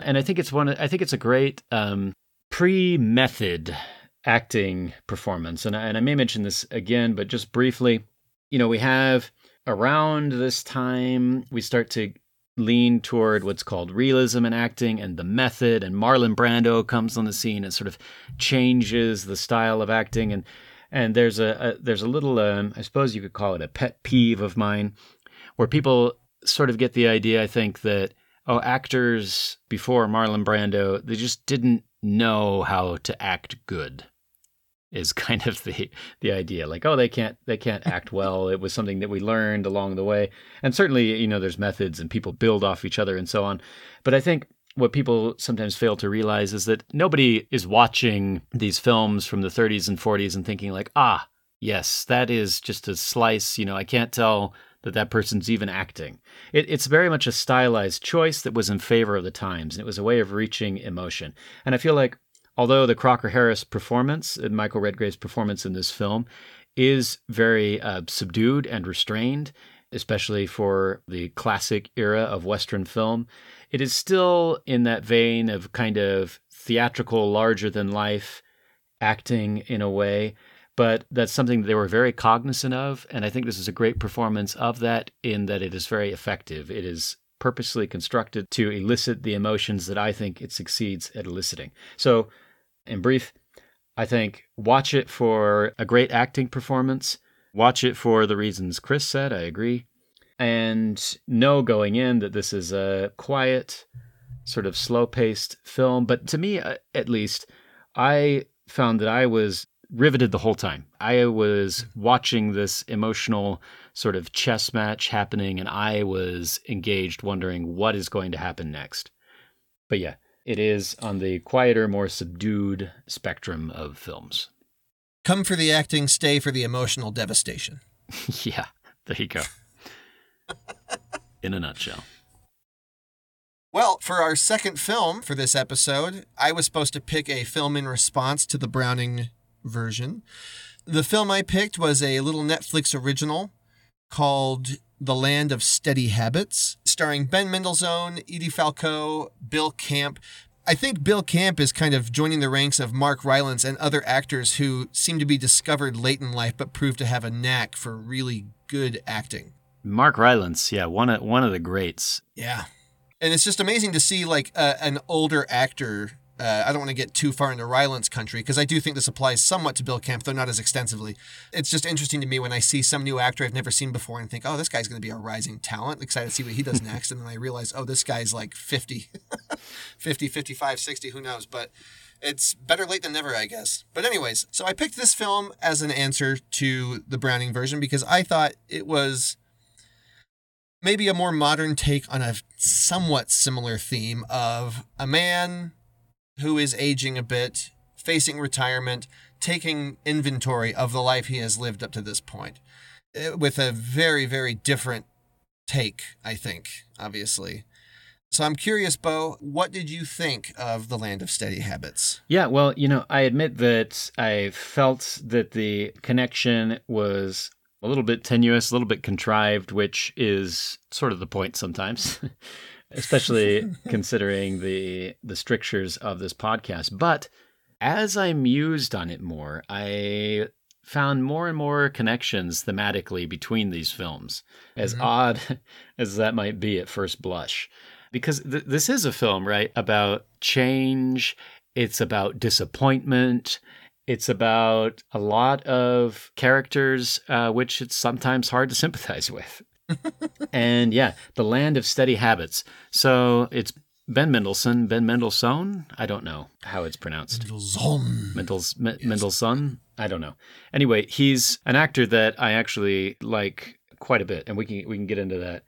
And I think it's one. I think it's a great um, pre-method acting performance. And I, and I may mention this again, but just briefly, you know, we have around this time we start to lean toward what's called realism in acting and the method and Marlon Brando comes on the scene and sort of changes the style of acting and and there's a, a there's a little um, I suppose you could call it a pet peeve of mine where people sort of get the idea I think that oh actors before Marlon Brando they just didn't know how to act good is kind of the the idea. Like oh they can't they can't act well. It was something that we learned along the way. And certainly you know there's methods and people build off each other and so on. But i think what people sometimes fail to realize is that nobody is watching these films from the 30s and 40s and thinking like ah yes that is just a slice you know i can't tell that that person's even acting. It, it's very much a stylized choice that was in favor of the times, and it was a way of reaching emotion. And I feel like, although the Crocker Harris performance, uh, Michael Redgrave's performance in this film, is very uh, subdued and restrained, especially for the classic era of Western film, it is still in that vein of kind of theatrical, larger than life acting in a way but that's something they were very cognizant of. And I think this is a great performance of that in that it is very effective. It is purposely constructed to elicit the emotions that I think it succeeds at eliciting. So, in brief, I think watch it for a great acting performance. Watch it for the reasons Chris said. I agree. And know going in that this is a quiet, sort of slow paced film. But to me, uh, at least, I found that I was riveted the whole time. I was watching this emotional sort of chess match happening, and I was engaged, wondering what is going to happen next. But yeah, it is on the quieter, more subdued spectrum of films. Come for the acting, stay for the emotional devastation. yeah, there you go. In a nutshell. Well, for our second film for this episode, I was supposed to pick a film in response to the Browning version. The film I picked was a little Netflix original called The Land of Steady Habits, starring Ben Mendelsohn, Edie Falco, Bill Camp. I think Bill Camp is kind of joining the ranks of Mark Rylance and other actors who seem to be discovered late in life but prove to have a knack for really good acting. Mark Rylance, yeah, one of one of the greats. Yeah. And it's just amazing to see like uh, an older actor. Uh, I don't want to get too far into Rylance country because I do think this applies somewhat to Bill Camp, though not as extensively. It's just interesting to me when I see some new actor I've never seen before and think, oh, this guy's going to be a rising talent. Excited to see what he does next. and then I realize, oh, this guy's like 50, 50, 55, 60, who knows. But it's better late than never, I guess. But, anyways, so I picked this film as an answer to the Browning version because I thought it was maybe a more modern take on a somewhat similar theme of a man who is aging a bit, facing retirement, taking inventory of the life he has lived up to this point, eh, with a very, very different take, I think, obviously. So I'm curious, Beau, what did you think of The Land of Steady Habits? Yeah, well, you know, I admit that I felt that the connection was a little bit tenuous, a little bit contrived, which is sort of the point sometimes. especially considering the the strictures of this podcast. But as I mused on it more, I found more and more connections thematically between these films, as mm-hmm. odd as that might be at first blush. Because th- this is a film, right, about change, it's about disappointment, it's about a lot of characters uh, which it's sometimes hard to sympathize with and yeah, the land of steady habits. So it's Ben Mendelsohn, Ben Mendelssohn. I don't know how it's pronounced. Mendelssohn. Mendels, Me, yes. Mendelssohn. I don't know. Anyway, he's an actor that I actually like quite a bit, and we can we can get into that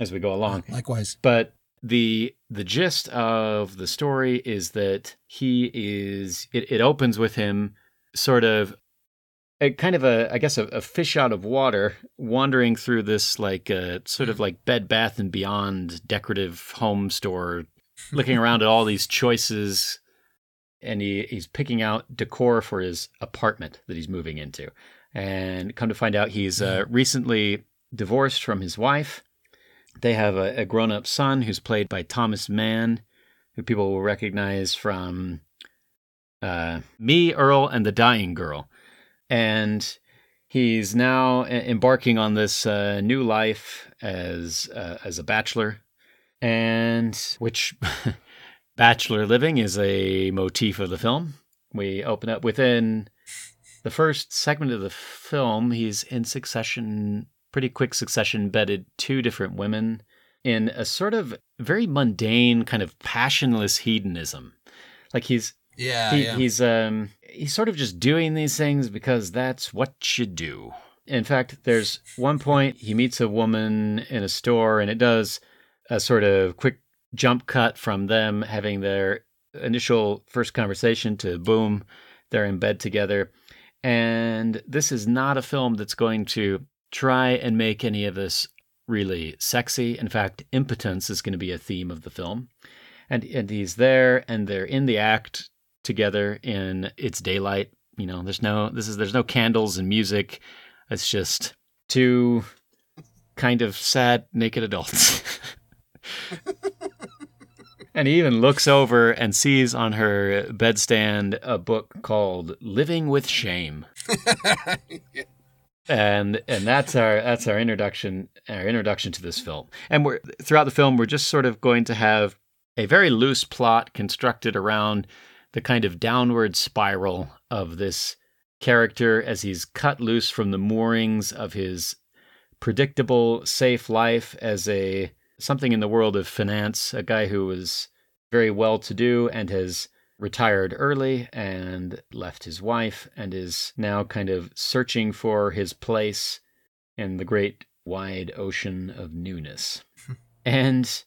as we go along. Likewise. But the the gist of the story is that he is it, it opens with him sort of a kind of a I guess a, a, fish out of water wandering through this like uh, sort of like Bed Bath and Beyond decorative home store, looking around at all these choices, and he he's picking out decor for his apartment that he's moving into, and come to find out he's uh, recently divorced from his wife. They have a, a grown up son who's played by Thomas Mann, who people will recognize from uh, Me, Earl, and the Dying Girl and he's now embarking on this uh, new life as uh, as a bachelor, and which bachelor living is a motif of the film. We open up within the first segment of the film. He's in succession, pretty quick succession, bedded two different women in a sort of very mundane kind of passionless hedonism. Like he's yeah, he, yeah. he's um he's sort of just doing these things because that's what you do. In fact, there's one point he meets a woman in a store, and it does a sort of quick jump cut from them having their initial first conversation to boom, they're in bed together. And this is not a film that's going to try and make any of this really sexy. In fact, impotence is going to be a theme of the film. And, and he's there and they're in the act together in its daylight. You know, there's no this is there's no candles and music. It's just two kind of sad naked adults. and he even looks over and sees on her bedstand a book called Living with Shame. and and that's our that's our introduction our introduction to this film. And we're throughout the film we're just sort of going to have a very loose plot constructed around the kind of downward spiral of this character as he's cut loose from the moorings of his predictable, safe life as a something in the world of finance, a guy who was very well to do and has retired early and left his wife and is now kind of searching for his place in the great wide ocean of newness. and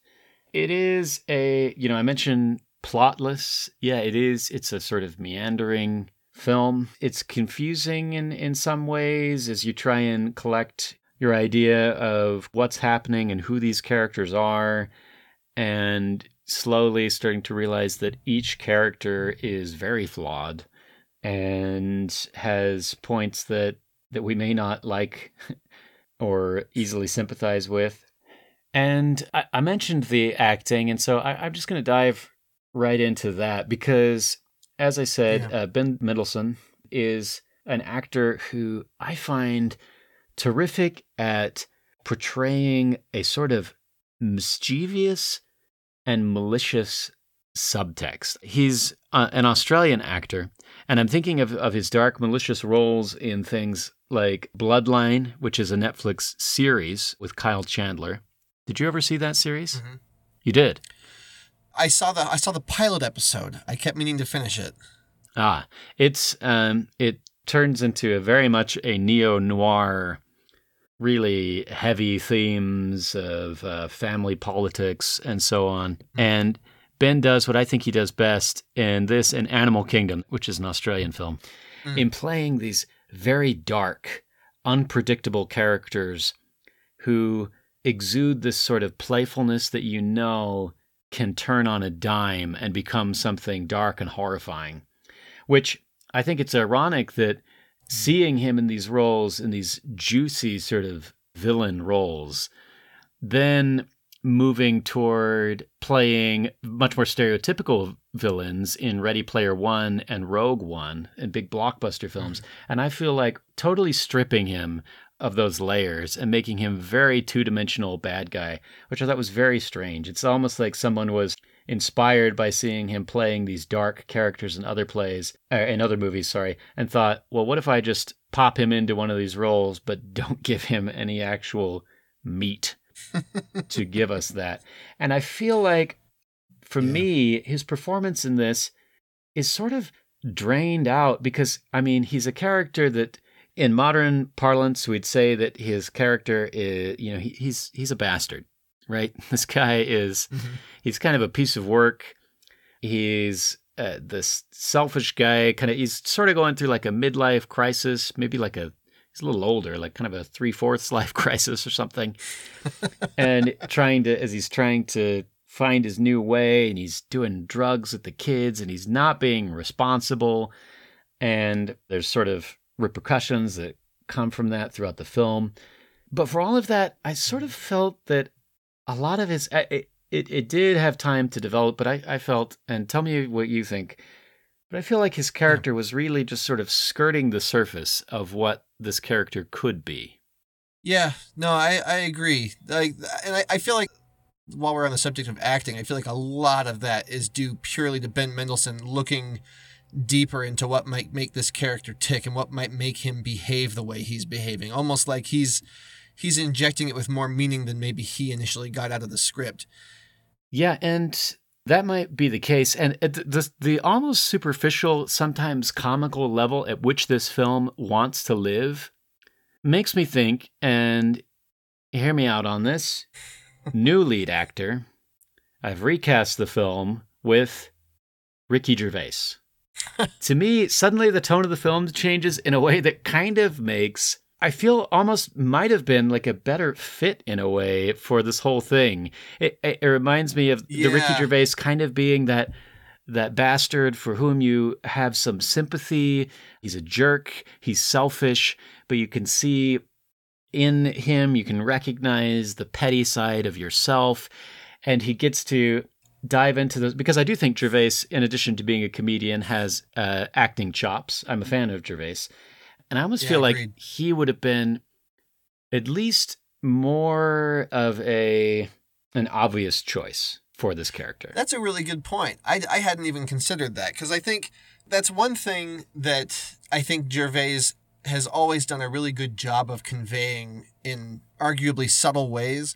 it is a, you know, I mentioned plotless. Yeah, it is. It's a sort of meandering film. It's confusing in, in some ways as you try and collect your idea of what's happening and who these characters are, and slowly starting to realize that each character is very flawed and has points that that we may not like or easily sympathize with. And I, I mentioned the acting, and so I, I'm just going to dive right into that because, as I said, Yeah. uh, Ben Mendelsohn is an actor who I find terrific at portraying a sort of mischievous and malicious subtext. He's uh, an Australian actor, and I'm thinking of, of his dark, malicious roles in things like Bloodline, which is a Netflix series with Kyle Chandler. Did you ever see that series? Mhm. You did. I saw the I saw the pilot episode. I kept meaning to finish it. Ah, it's um, it turns into a very much a neo noir, really heavy themes of uh, family politics and so on. And Ben does what I think he does best in this and Animal Kingdom, which is an Australian film, Mm. in playing these very dark, unpredictable characters who exude this sort of playfulness that you know can turn on a dime and become something dark and horrifying. Which I think it's ironic that Mm-hmm. seeing him in these roles, in these juicy sort of villain roles, then moving toward playing much more stereotypical villains in Ready Player One and Rogue One and big blockbuster films. Mm-hmm. And I feel like totally stripping him of those layers and making him very two dimensional bad guy, which I thought was very strange. It's almost like someone was inspired by seeing him playing these dark characters in other plays, uh, in other movies, sorry, and thought, well, what if I just pop him into one of these roles, but don't give him any actual meat to give us that? And I feel like, for Yeah. me, his performance in this is sort of drained out because, I mean, he's a character that. In modern parlance, we'd say that his character is, you know, he, he's he's a bastard, right? This guy is he's kind of a piece of work. He's uh, this selfish guy, kind of. He's sort of going through like a midlife crisis, maybe like a. He's a little older, like kind of a three fourths life crisis or something, and trying to as he's trying to find his new way, and he's doing drugs with the kids, and he's not being responsible, and there's sort of repercussions that come from that throughout the film. But for all of that, I sort of felt that a lot of his it, it, it did have time to develop, but I, I felt and tell me what you think. But I feel like his character was really just sort of skirting the surface of what this character could be. Yeah, no, I, I agree. Like, and I, I feel like while we're on the subject of acting, I feel like a lot of that is due purely to Ben Mendelsohn looking deeper into what might make this character tick and what might make him behave the way he's behaving. Almost like he's he's injecting it with more meaning than maybe he initially got out of the script. Yeah, and that might be the case. And the, the almost superficial, sometimes comical level at which this film wants to live makes me think, and hear me out on this new lead actor. I've recast the film with Ricky Gervais. to me, suddenly the tone of the film changes in a way that kind of makes. I feel almost might have been like a better fit in a way for this whole thing. It, it, it reminds me of the Ricky Gervais kind of being that that bastard for whom you have some sympathy. He's a jerk. He's selfish, but you can see in him, you can recognize the petty side of yourself. And he gets to dive into those because I do think Gervais, in addition to being a comedian, has uh, acting chops. I'm a fan of Gervais. And I almost Yeah, feel like agreed. he would have been at least more of a an obvious choice for this character. That's a really good point. I, I hadn't even considered that because I think that's one thing that I think Gervais has always done a really good job of conveying in arguably subtle ways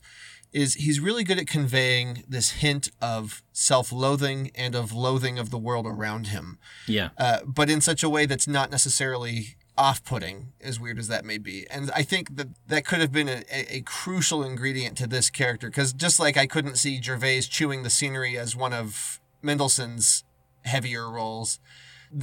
is he's really good at conveying this hint of self-loathing and of loathing of the world around him yeah. uh, but in such a way that's not necessarily off-putting, as weird as that may be. And I think that that could have been a, a, crucial ingredient to this character, because just like I couldn't see Gervais chewing the scenery as one of Mendelsohn's heavier roles,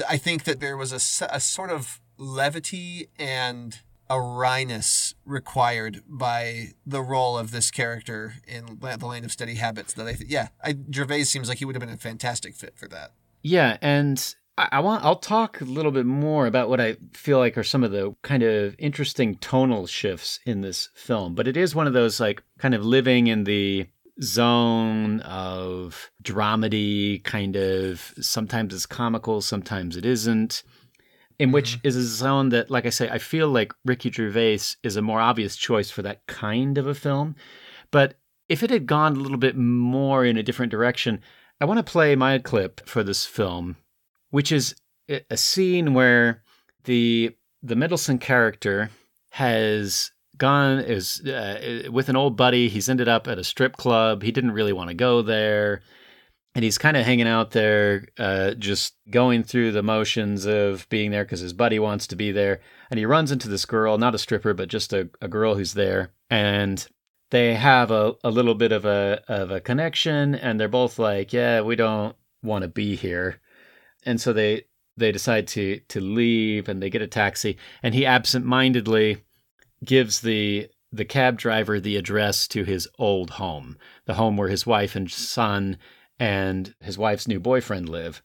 I think that there was a, a sort of levity and a wryness required by the role of this character in the Land of Steady Habits. That I th- yeah, I, Gervais seems like he would have been a fantastic fit for that. Yeah, and I, I want I'll talk a little bit more about what I feel like are some of the kind of interesting tonal shifts in this film. But it is one of those like kind of living in the zone of dramedy, kind of sometimes it's comical, sometimes it isn't. In which mm-hmm. is a zone that, like I say, I feel like Ricky Gervais is a more obvious choice for that kind of a film. But if it had gone a little bit more in a different direction, I want to play my clip for this film, which is a scene where the the Mendelsohn character has gone is uh, with an old buddy. He's ended up at a strip club. He didn't really want to go there. And he's kind of hanging out there, uh, just going through the motions of being there because his buddy wants to be there. And he runs into this girl, not a stripper, but just a, a girl who's there. And they have a, a little bit of a of a connection and they're both like, Yeah, we don't want to be here. And so they they decide to to leave and they get a taxi and he absentmindedly gives the the cab driver the address to his old home, the home where his wife and son and his wife's new boyfriend live.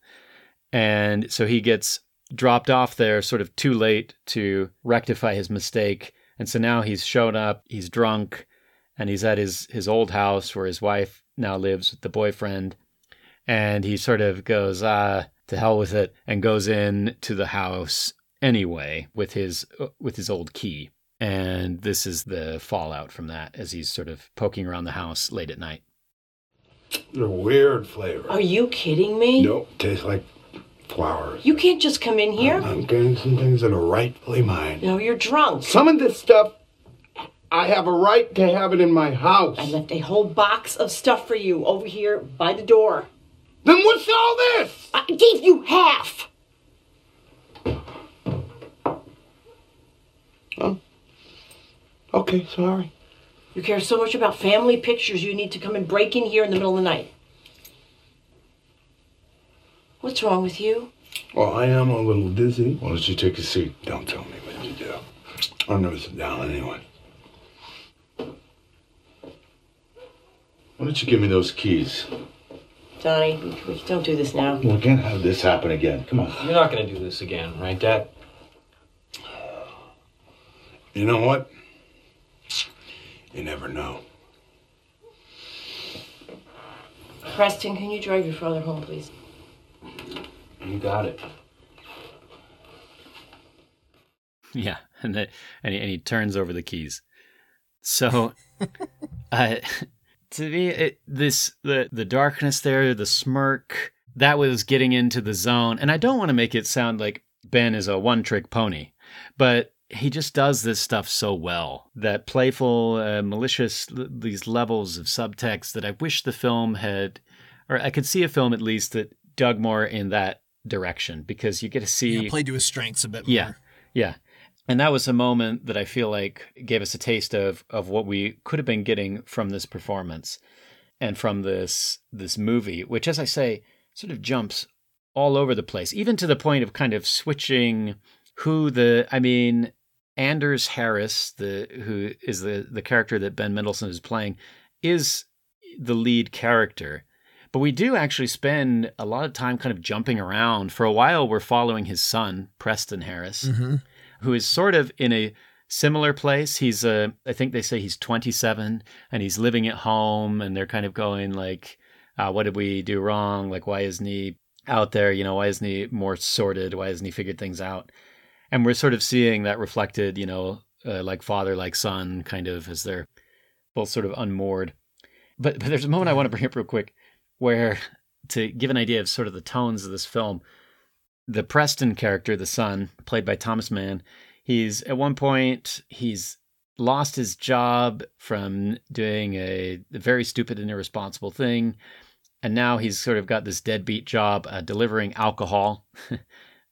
And so he gets dropped off there sort of too late to rectify his mistake. And so now he's shown up, he's drunk, and he's at his, his old house where his wife now lives with the boyfriend. And he sort of goes, ah, to hell with it, and goes in to the house anyway with his with his old key. And this is the fallout from that as he's sort of poking around the house late at night. A weird flavor. Are you kidding me? Nope, tastes like flowers. You can't just come in here. I'm getting some things that are rightfully mine. No, you're drunk. Some of this stuff, I have a right to have it in my house. I left a whole box of stuff for you over here by the door. Then what's all this? I gave you half. Oh. Okay, sorry. You care so much about family pictures, you need to come and break in here in the middle of the night. What's wrong with you? Well, I am a little dizzy. Why don't you take a seat? Don't tell me what to do. I'm gonna sit down anyway. Why don't you give me those keys? Donnie, we- we don't do this now. We can't have this happen again. Come on. You're not going to do this again, right, Dad? You know what? You never know. Preston, can you drive your father home, please? You got it. Yeah, and the, and, he, and he turns over the keys. So, uh, to me, it, this the the darkness there, the smirk, that was getting into the zone. And I don't want to make it sound like Ben is a one trick pony, but he just does this stuff so well. That playful, uh, malicious, these levels of subtext that I wish the film had, or I could see a film at least that dug more in that direction because you get to see Yeah, play to his strengths a bit yeah, yeah. And that was a moment that I feel like gave us a taste of of what we could have been getting from this performance and from this this movie, which as I say, sort of jumps all over the place, even to the point of kind of switching who the I mean Anders Harris, the who is the the character that Ben Mendelsohn is playing, is the lead character. But we do actually spend a lot of time kind of jumping around. For a while, we're following his son, Preston Harris, Mm-hmm. Who is sort of in a similar place. He's uh, I think they say he's 27 and he's living at home, and they're kind of going like, uh, "What did we do wrong? Like, why isn't he out there? You know, why isn't he more sorted? Why hasn't he figured things out?" And we're sort of seeing that reflected, you know, uh, like father, like son, kind of as they're both sort of unmoored. But but there's a moment I want to bring up real quick where to give an idea of sort of the tones of this film, the Preston character, the son, played by Thomas Mann, he's at one point he's lost his job from doing a very stupid and irresponsible thing, and now he's sort of got this deadbeat job uh, delivering alcohol.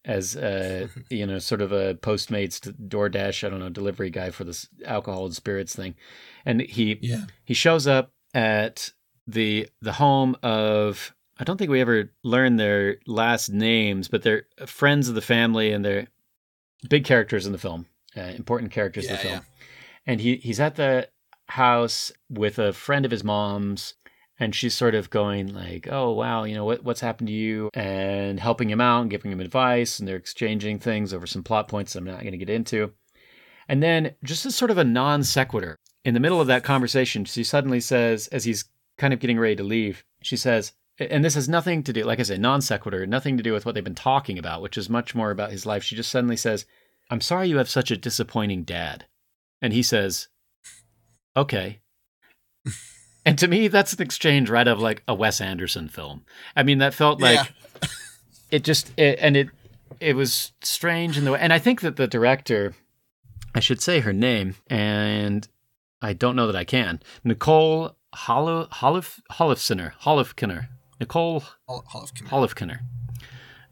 As uh, you know, sort of a Postmates, DoorDash, I don't know, delivery guy for this alcohol and spirits thing, and he Yeah. he shows up at the the home of I don't think we ever learn their last names, but they're friends of the family and they're big characters in the film, uh, important characters in the Yeah, film. And he he's at the house with a friend of his mom's, and she's sort of going like, "Oh wow, you know what what's happened to you?" and helping him out and giving him advice, and they're exchanging things over some plot points I'm not going to get into. And then just as sort of a non sequitur in the middle of that conversation, she suddenly says, as he's kind of getting ready to leave, she says, and this has nothing to do, like I say, non sequitur, nothing to do with what they've been talking about, which is much more about his life. She just suddenly says, I'm sorry you have such a disappointing dad. And he says, Okay. and to me, that's an exchange right of like a Wes Anderson film. I mean, that felt like Yeah. it just, it, and it, it was strange in the way. And I think that the director, I should say her name, and I don't know that I can, Nicole Hollow, Holif, Holifsener, Holifkener, Nicole Hol- Holofkin.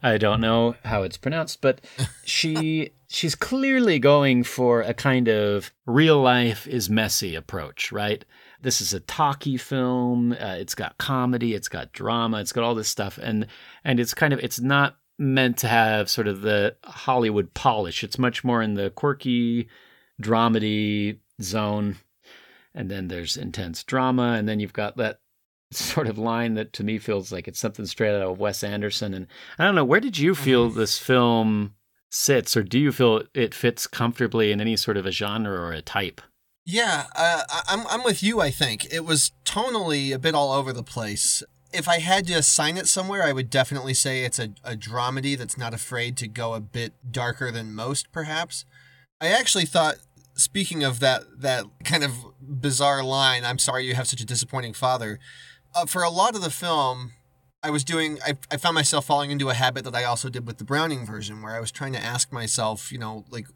I don't know how it's pronounced, but she she's clearly going for a kind of real life is messy approach, right? This is a talkie film. Uh, it's got comedy, it's got drama, it's got all this stuff, and and it's kind of it's not meant to have sort of the Hollywood polish. It's much more in the quirky dramedy zone. And then there's intense drama, and then you've got that sort of line that to me feels like it's something straight out of Wes Anderson. And I don't know, where did you feel this film sits, or do you feel it fits comfortably in any sort of a genre or a type? Yeah, uh, I'm I'm with you. I think it was tonally a bit all over the place. If I had to assign it somewhere, I would definitely say it's a, a dramedy that's not afraid to go a bit darker than most, perhaps. I actually thought, speaking of that that kind of bizarre line, "I'm sorry you have such a disappointing father," uh, for a lot of the film, I was doing. I, I found myself falling into a habit that I also did with the Browning version, where I was trying to ask myself, you know, like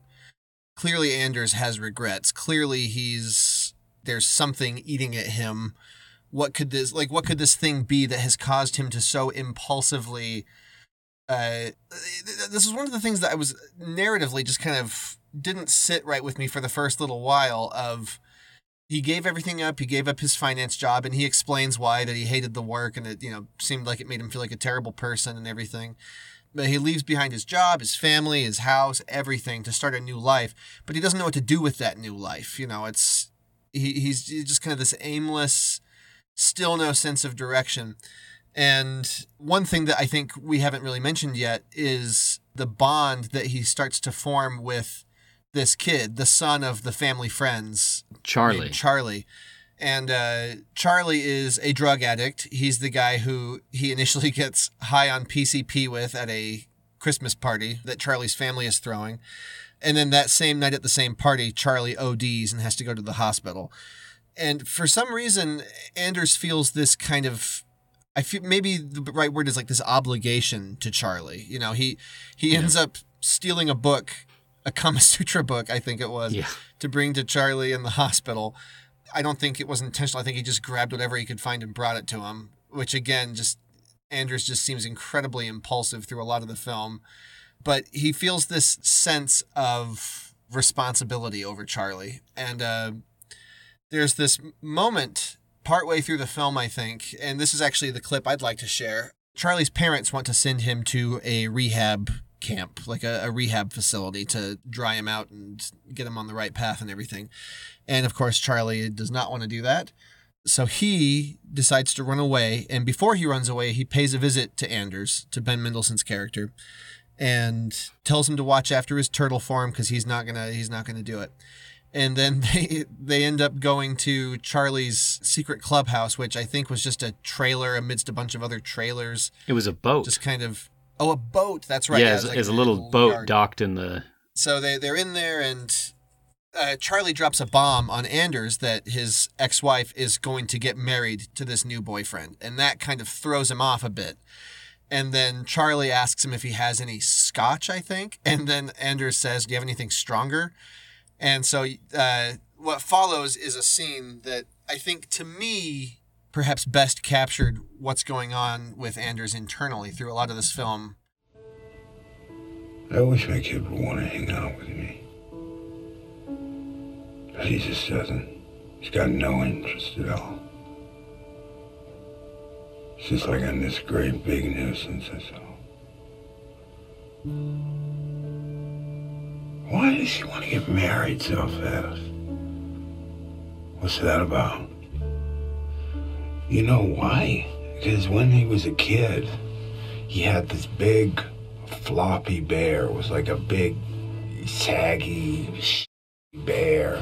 clearly Anders has regrets. Clearly he's there's something eating at him. What could this like what could this thing be that has caused him to so impulsively uh this is one of the things that I was narratively just kind of didn't sit right with me for the first little while of he gave everything up, he gave up his finance job and he explains why that he hated the work and it, you know, seemed like it made him feel like a terrible person and everything but he leaves behind his job, his family, his house, everything to start a new life. But he doesn't know what to do with that new life. You know, it's he, he's just kind of this aimless, still no sense of direction. And one thing that I think we haven't really mentioned yet is the bond that he starts to form with this kid, the son of the family friends, Charlie. Charlie. And uh, Charlie is a drug addict. He's the guy who he initially gets high on PCP with at a Christmas party that Charlie's family is throwing. And then that same night at the same party, Charlie ODs and has to go to the hospital. And for some reason, Anders feels this kind of I feel maybe the right word is like this obligation to Charlie. You know, he he ends up stealing a book, a Kama Sutra book, I think it was, Yeah. to bring to Charlie in the hospital. I don't think it was intentional. I think he just grabbed whatever he could find and brought it to him, which again, just Anders just seems incredibly impulsive through a lot of the film. But he feels this sense of responsibility over Charlie. And uh, there's this moment partway through the film, I think, and this is actually the clip I'd like to share. Charlie's parents want to send him to a rehab camp, like a, a rehab facility to dry him out and get him on the right path and everything. And of course, Charlie does not want to do that. So he decides to run away. And before he runs away, he pays a visit to Anders, to Ben Mendelsohn's character, and tells him to watch after his turtle form because he's not gonna he's not gonna do it. And then they they end up going to Charlie's secret clubhouse, which I think was just a trailer amidst a bunch of other trailers. It was a boat. Just kind of oh, a boat. That's right. yeah, it it's, like it's a little boat yard. docked in the. So they they're in there, and uh, Charlie drops a bomb on Anders that his ex-wife is going to get married to this new boyfriend, and that kind of throws him off a bit. And then Charlie asks him if he has any scotch, I think, and then Anders says, "Do you have anything stronger?" And so uh, what follows is a scene that I think, to me, perhaps best captured what's going on with Anders internally through a lot of this film. I wish my kid would want to hang out with me. But he just doesn't. He's got no interest at all. It's just like I'm this great big nuisance, that's all. Why does she want to get married so fast? What's that about? You know why? Because when he was a kid, he had this big floppy bear. It was like a big, saggy bear.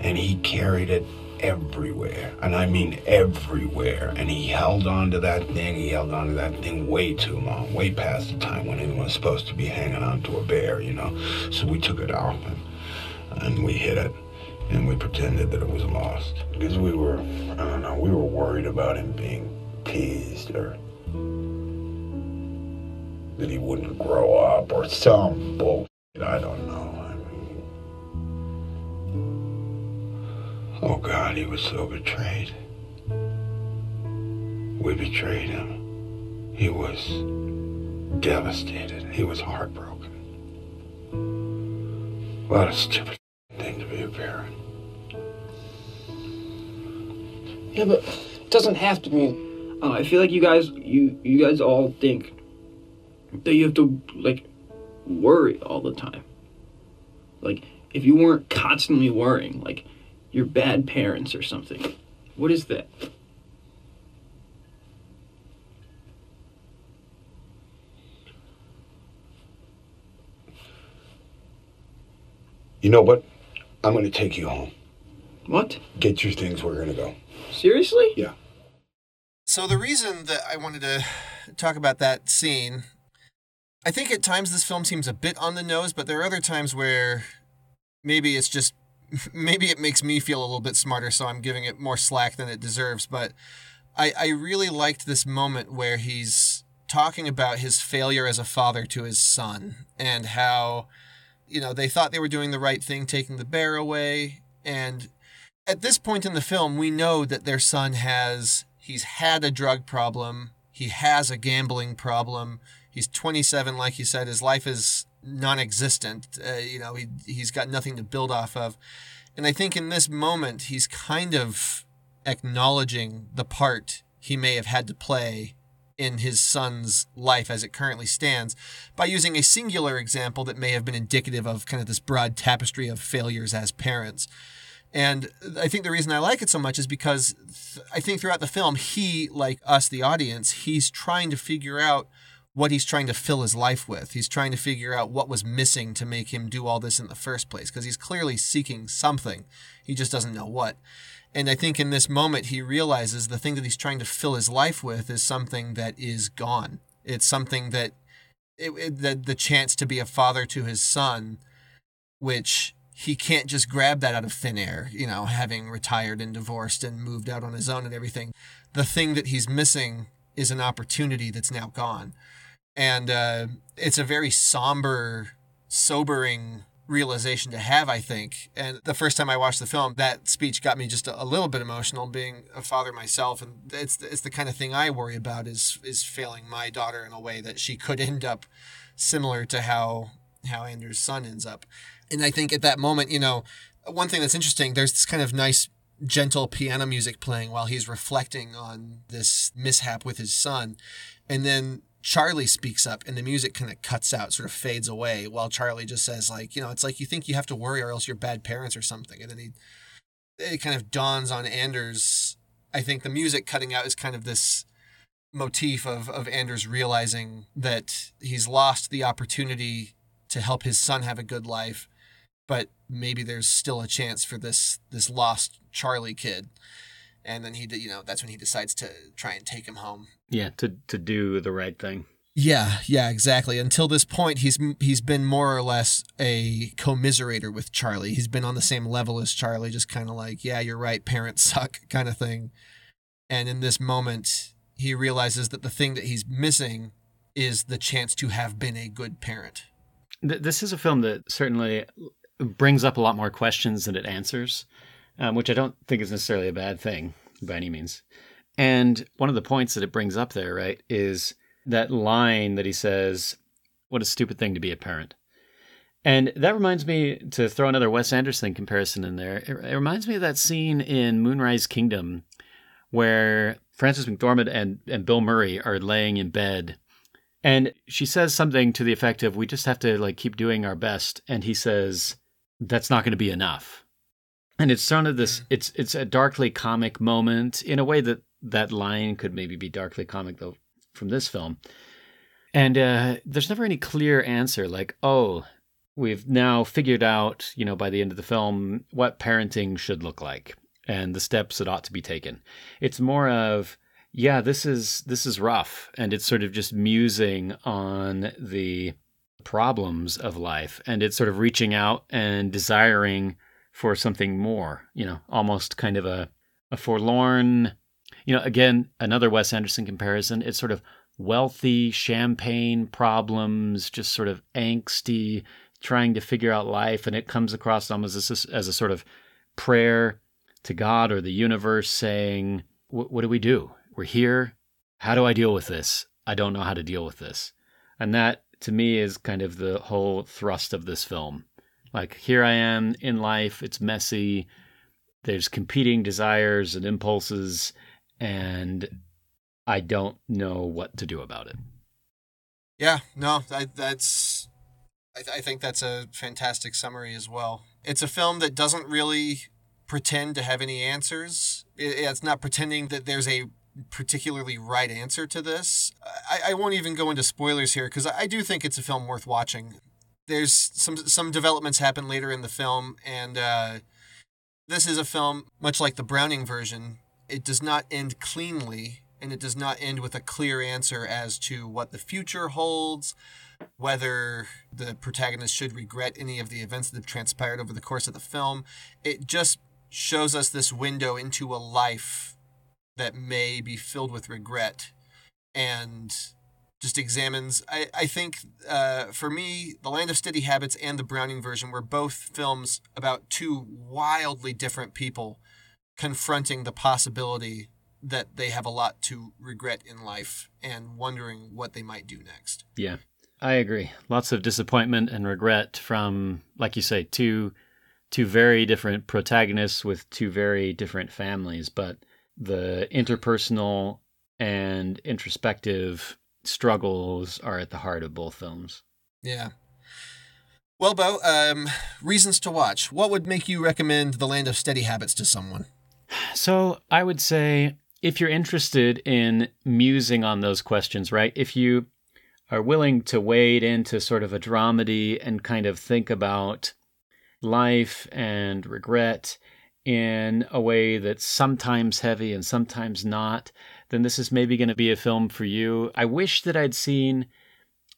And he carried it everywhere. And I mean everywhere. And he held on to that thing. He held on to that thing way too long, way past the time when anyone was supposed to be hanging on to a bear, you know. So we took it off and, and we hit it. And we pretended that it was lost. Because we were, I don't know, we were worried about him being teased or that he wouldn't grow up or some bullshit. I don't know. I mean, oh God, he was so betrayed. We betrayed him. He was devastated. He was heartbroken. What a stupid thing to be a parent. Yeah, but it doesn't have to be. Uh, I feel like you guys, you you guys all think that you have to like worry all the time. Like if you weren't constantly worrying, like you're bad parents or something. What is that? You know what? I'm going to take you home. What? Get your things. We're going to go. Seriously? Yeah. So the reason that I wanted to talk about that scene, I think at times this film seems a bit on the nose, but there are other times where maybe it's just maybe it makes me feel a little bit smarter, so I'm giving it more slack than it deserves. But I, I really liked this moment where he's talking about his failure as a father to his son and how, you know, they thought they were doing the right thing taking the bear away. And at this point in the film, we know that their son has, he's had a drug problem, he has a gambling problem. He's 27, like you said, his life is non existent. Uh, you know, he, he's got nothing to build off of. And I think in this moment, he's kind of acknowledging the part he may have had to play in his son's life as it currently stands by using a singular example that may have been indicative of kind of this broad tapestry of failures as parents. And I think the reason I like it so much is because th- I think throughout the film, he, like us, the audience, he's trying to figure out what he's trying to fill his life with. He's trying to figure out what was missing to make him do all this in the first place because he's clearly seeking something. He just doesn't know what. And I think in this moment, he realizes the thing that he's trying to fill his life with is something that is gone. It's something that, it, it, the, the chance to be a father to his son, which he can't just grab that out of thin air, you know, having retired and divorced and moved out on his own and everything. The thing that he's missing is an opportunity that's now gone. And uh, it's a very somber, sobering realization to have, I think. And the first time I watched the film, that speech got me just a, little bit emotional, being a father myself. And it's it's the kind of thing I worry about is is failing my daughter in a way that she could end up similar to how how Anders' son ends up. And I think at that moment, you know, one thing that's interesting, there's this kind of nice gentle piano music playing while he's reflecting on this mishap with his son. And then Charlie speaks up and the music kind of cuts out, sort of fades away, while Charlie just says, like, you know, it's like you think you have to worry or else you're bad parents or something. And then he it kind of dawns on Anders. I think the music cutting out is kind of this motif of, of Anders realizing that he's lost the opportunity to help his son have a good life, but maybe there's still a chance for this this lost Charlie kid. And then he, you know, that's when he decides to try and take him home. Yeah, to to do the right thing. Yeah, yeah, exactly. Until this point, he's he's been more or less a commiserator with Charlie. He's been on the same level as Charlie, just kind of like, yeah, you're right, parents suck, kind of thing. And in this moment, he realizes that the thing that he's missing is the chance to have been a good parent. This is a film that certainly brings up a lot more questions than it answers, um, which I don't think is necessarily a bad thing by any means. And one of the points that it brings up there, right, is that line that he says, What a stupid thing to be a parent. And that reminds me to throw another Wes Anderson comparison in there. It, it reminds me of that scene in Moonrise Kingdom where Frances McDormand and, and Bill Murray are laying in bed and she says something to the effect of, "We just have to like keep doing our best." And he says, "That's not going to be enough." And it's sort of this. It's it's a darkly comic moment in a way that that line could maybe be darkly comic though from this film. And uh, there's never any clear answer like, "Oh, we've now figured out, you know, by the end of the film what parenting should look like." and the steps that ought to be taken. It's more of yeah, this is this is rough and it's sort of just musing on the problems of life and it's sort of reaching out and desiring for something more, you know, almost kind of a a forlorn, you know, again, another Wes Anderson comparison. It's sort of wealthy champagne problems, just sort of angsty, trying to figure out life. And it comes across almost as a, as a sort of prayer to God or the universe saying, What do we do? We're here. How do I deal with this? I don't know how to deal with this. And that, to me, is kind of the whole thrust of this film. Like, here I am in life, it's messy, there's competing desires and impulses, and I don't know what to do about it. Yeah, no, I, that's. I, th- I think that's a fantastic summary as well. It's a film that doesn't really pretend to have any answers. It, it's not pretending that there's a particularly right answer to this. I, I won't even go into spoilers here because I, I do think it's a film worth watching. There's some some developments happen later in the film, and uh, this is a film much like the Browning version. It does not end cleanly and it does not end with a clear answer as to what the future holds, whether the protagonist should regret any of the events that have transpired over the course of the film. It just shows us this window into a life that may be filled with regret and just examines. I, I think uh, for me, The Land of Steady Habits and the Browning version were both films about two wildly different people confronting the possibility that they have a lot to regret in life and wondering what they might do next. Yeah, I agree. Lots of disappointment and regret from, like you say, two two very different protagonists with two very different families, but the interpersonal and introspective struggles are at the heart of both films. Yeah. Well, Beau, um, reasons to watch. What would make you recommend The Land of Steady Habits to someone? So I would say if you're interested in musing on those questions, right? If you are willing to wade into sort of a dramedy and kind of think about life and regret in a way that's sometimes heavy and sometimes not, then this is maybe going to be a film for you. I wish that I'd seen.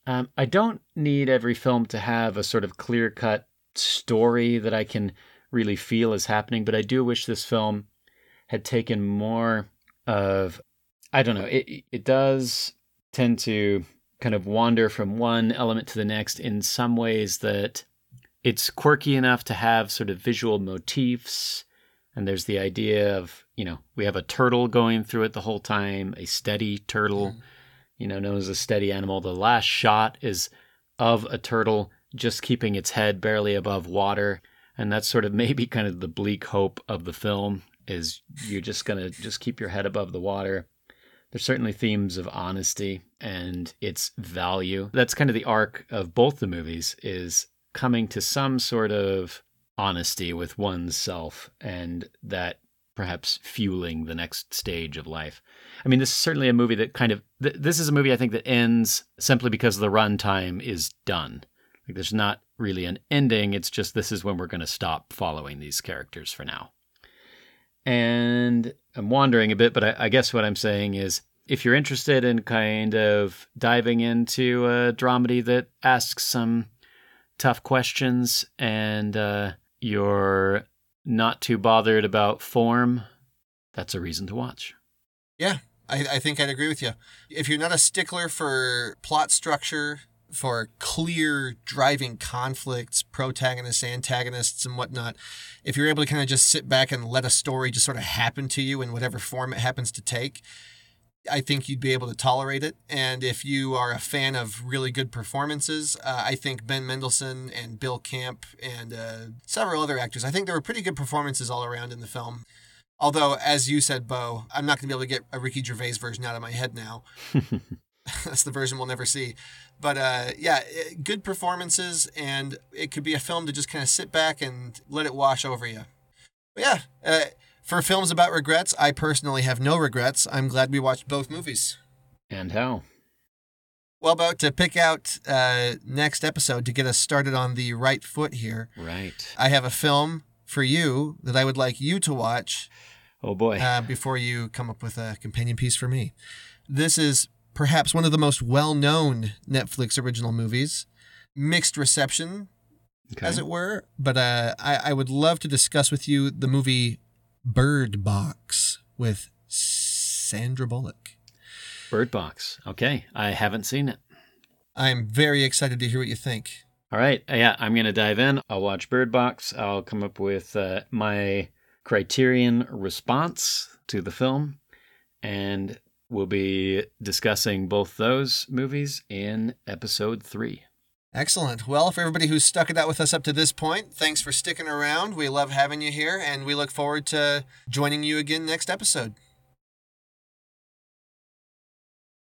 Um, I don't need every film to have a sort of clear cut story that I can really feel is happening, but I do wish this film had taken more of I don't know. It it does tend to kind of wander from one element to the next in some ways that it's quirky enough to have sort of visual motifs and there's the idea of you know we have a turtle going through it the whole time a steady turtle mm. you know known as a steady animal the last shot is of a turtle just keeping its head barely above water and that's sort of maybe kind of the bleak hope of the film is you're just going to just keep your head above the water. There's certainly themes of honesty and its value. That's kind of the arc of both the movies is coming to some sort of honesty with oneself and that perhaps fueling the next stage of life. I mean, this is certainly a movie that kind of th- this is a movie I think that ends simply because the runtime is done. Like there's not really an ending, it's just this is when we're going to stop following these characters for now. And I'm wandering a bit, but I, I, guess what I'm saying is if you're interested in kind of diving into a dramedy that asks some tough questions and uh, you're not too bothered about form, that's a reason to watch. Yeah, I, I think I'd agree with you. If you're not a stickler for plot structure, for clear driving conflicts, protagonists, antagonists, and whatnot, if you're able to kind of just sit back and let a story just sort of happen to you in whatever form it happens to take, I think you'd be able to tolerate it. And if you are a fan of really good performances, uh, I think Ben Mendelsohn and Bill Camp and uh, several other actors, I think there were pretty good performances all around in the film. Although, as you said, Beau, I'm not going to be able to get a Ricky Gervais version out of my head now. That's the version we'll never see. But uh, yeah, good performances, and it could be a film to just kind of sit back and let it wash over you. But yeah, uh, for films about regrets, I personally have no regrets. I'm glad we watched both movies. And how? Well, about to pick out uh, next episode to get us started on the right foot here. Right. I have a film for you that I would like you to watch Oh boy. uh, before you come up with a companion piece for me. This is perhaps one of the most well known Netflix original movies. Mixed reception, okay. as it were, but uh, I, I would love to discuss with you the movie Bird Box with Sandra Bullock. Bird Box. Okay. I haven't seen it. I'm very excited to hear what you think. All right. Yeah, I'm going to dive in. I'll watch Bird Box. I'll come up with uh, my criterion response to the film, and we'll be discussing both those movies in episode three. Excellent. Well, for everybody who's stuck it out with us up to this point, thanks for sticking around. We love having you here, and we look forward to joining you again next episode.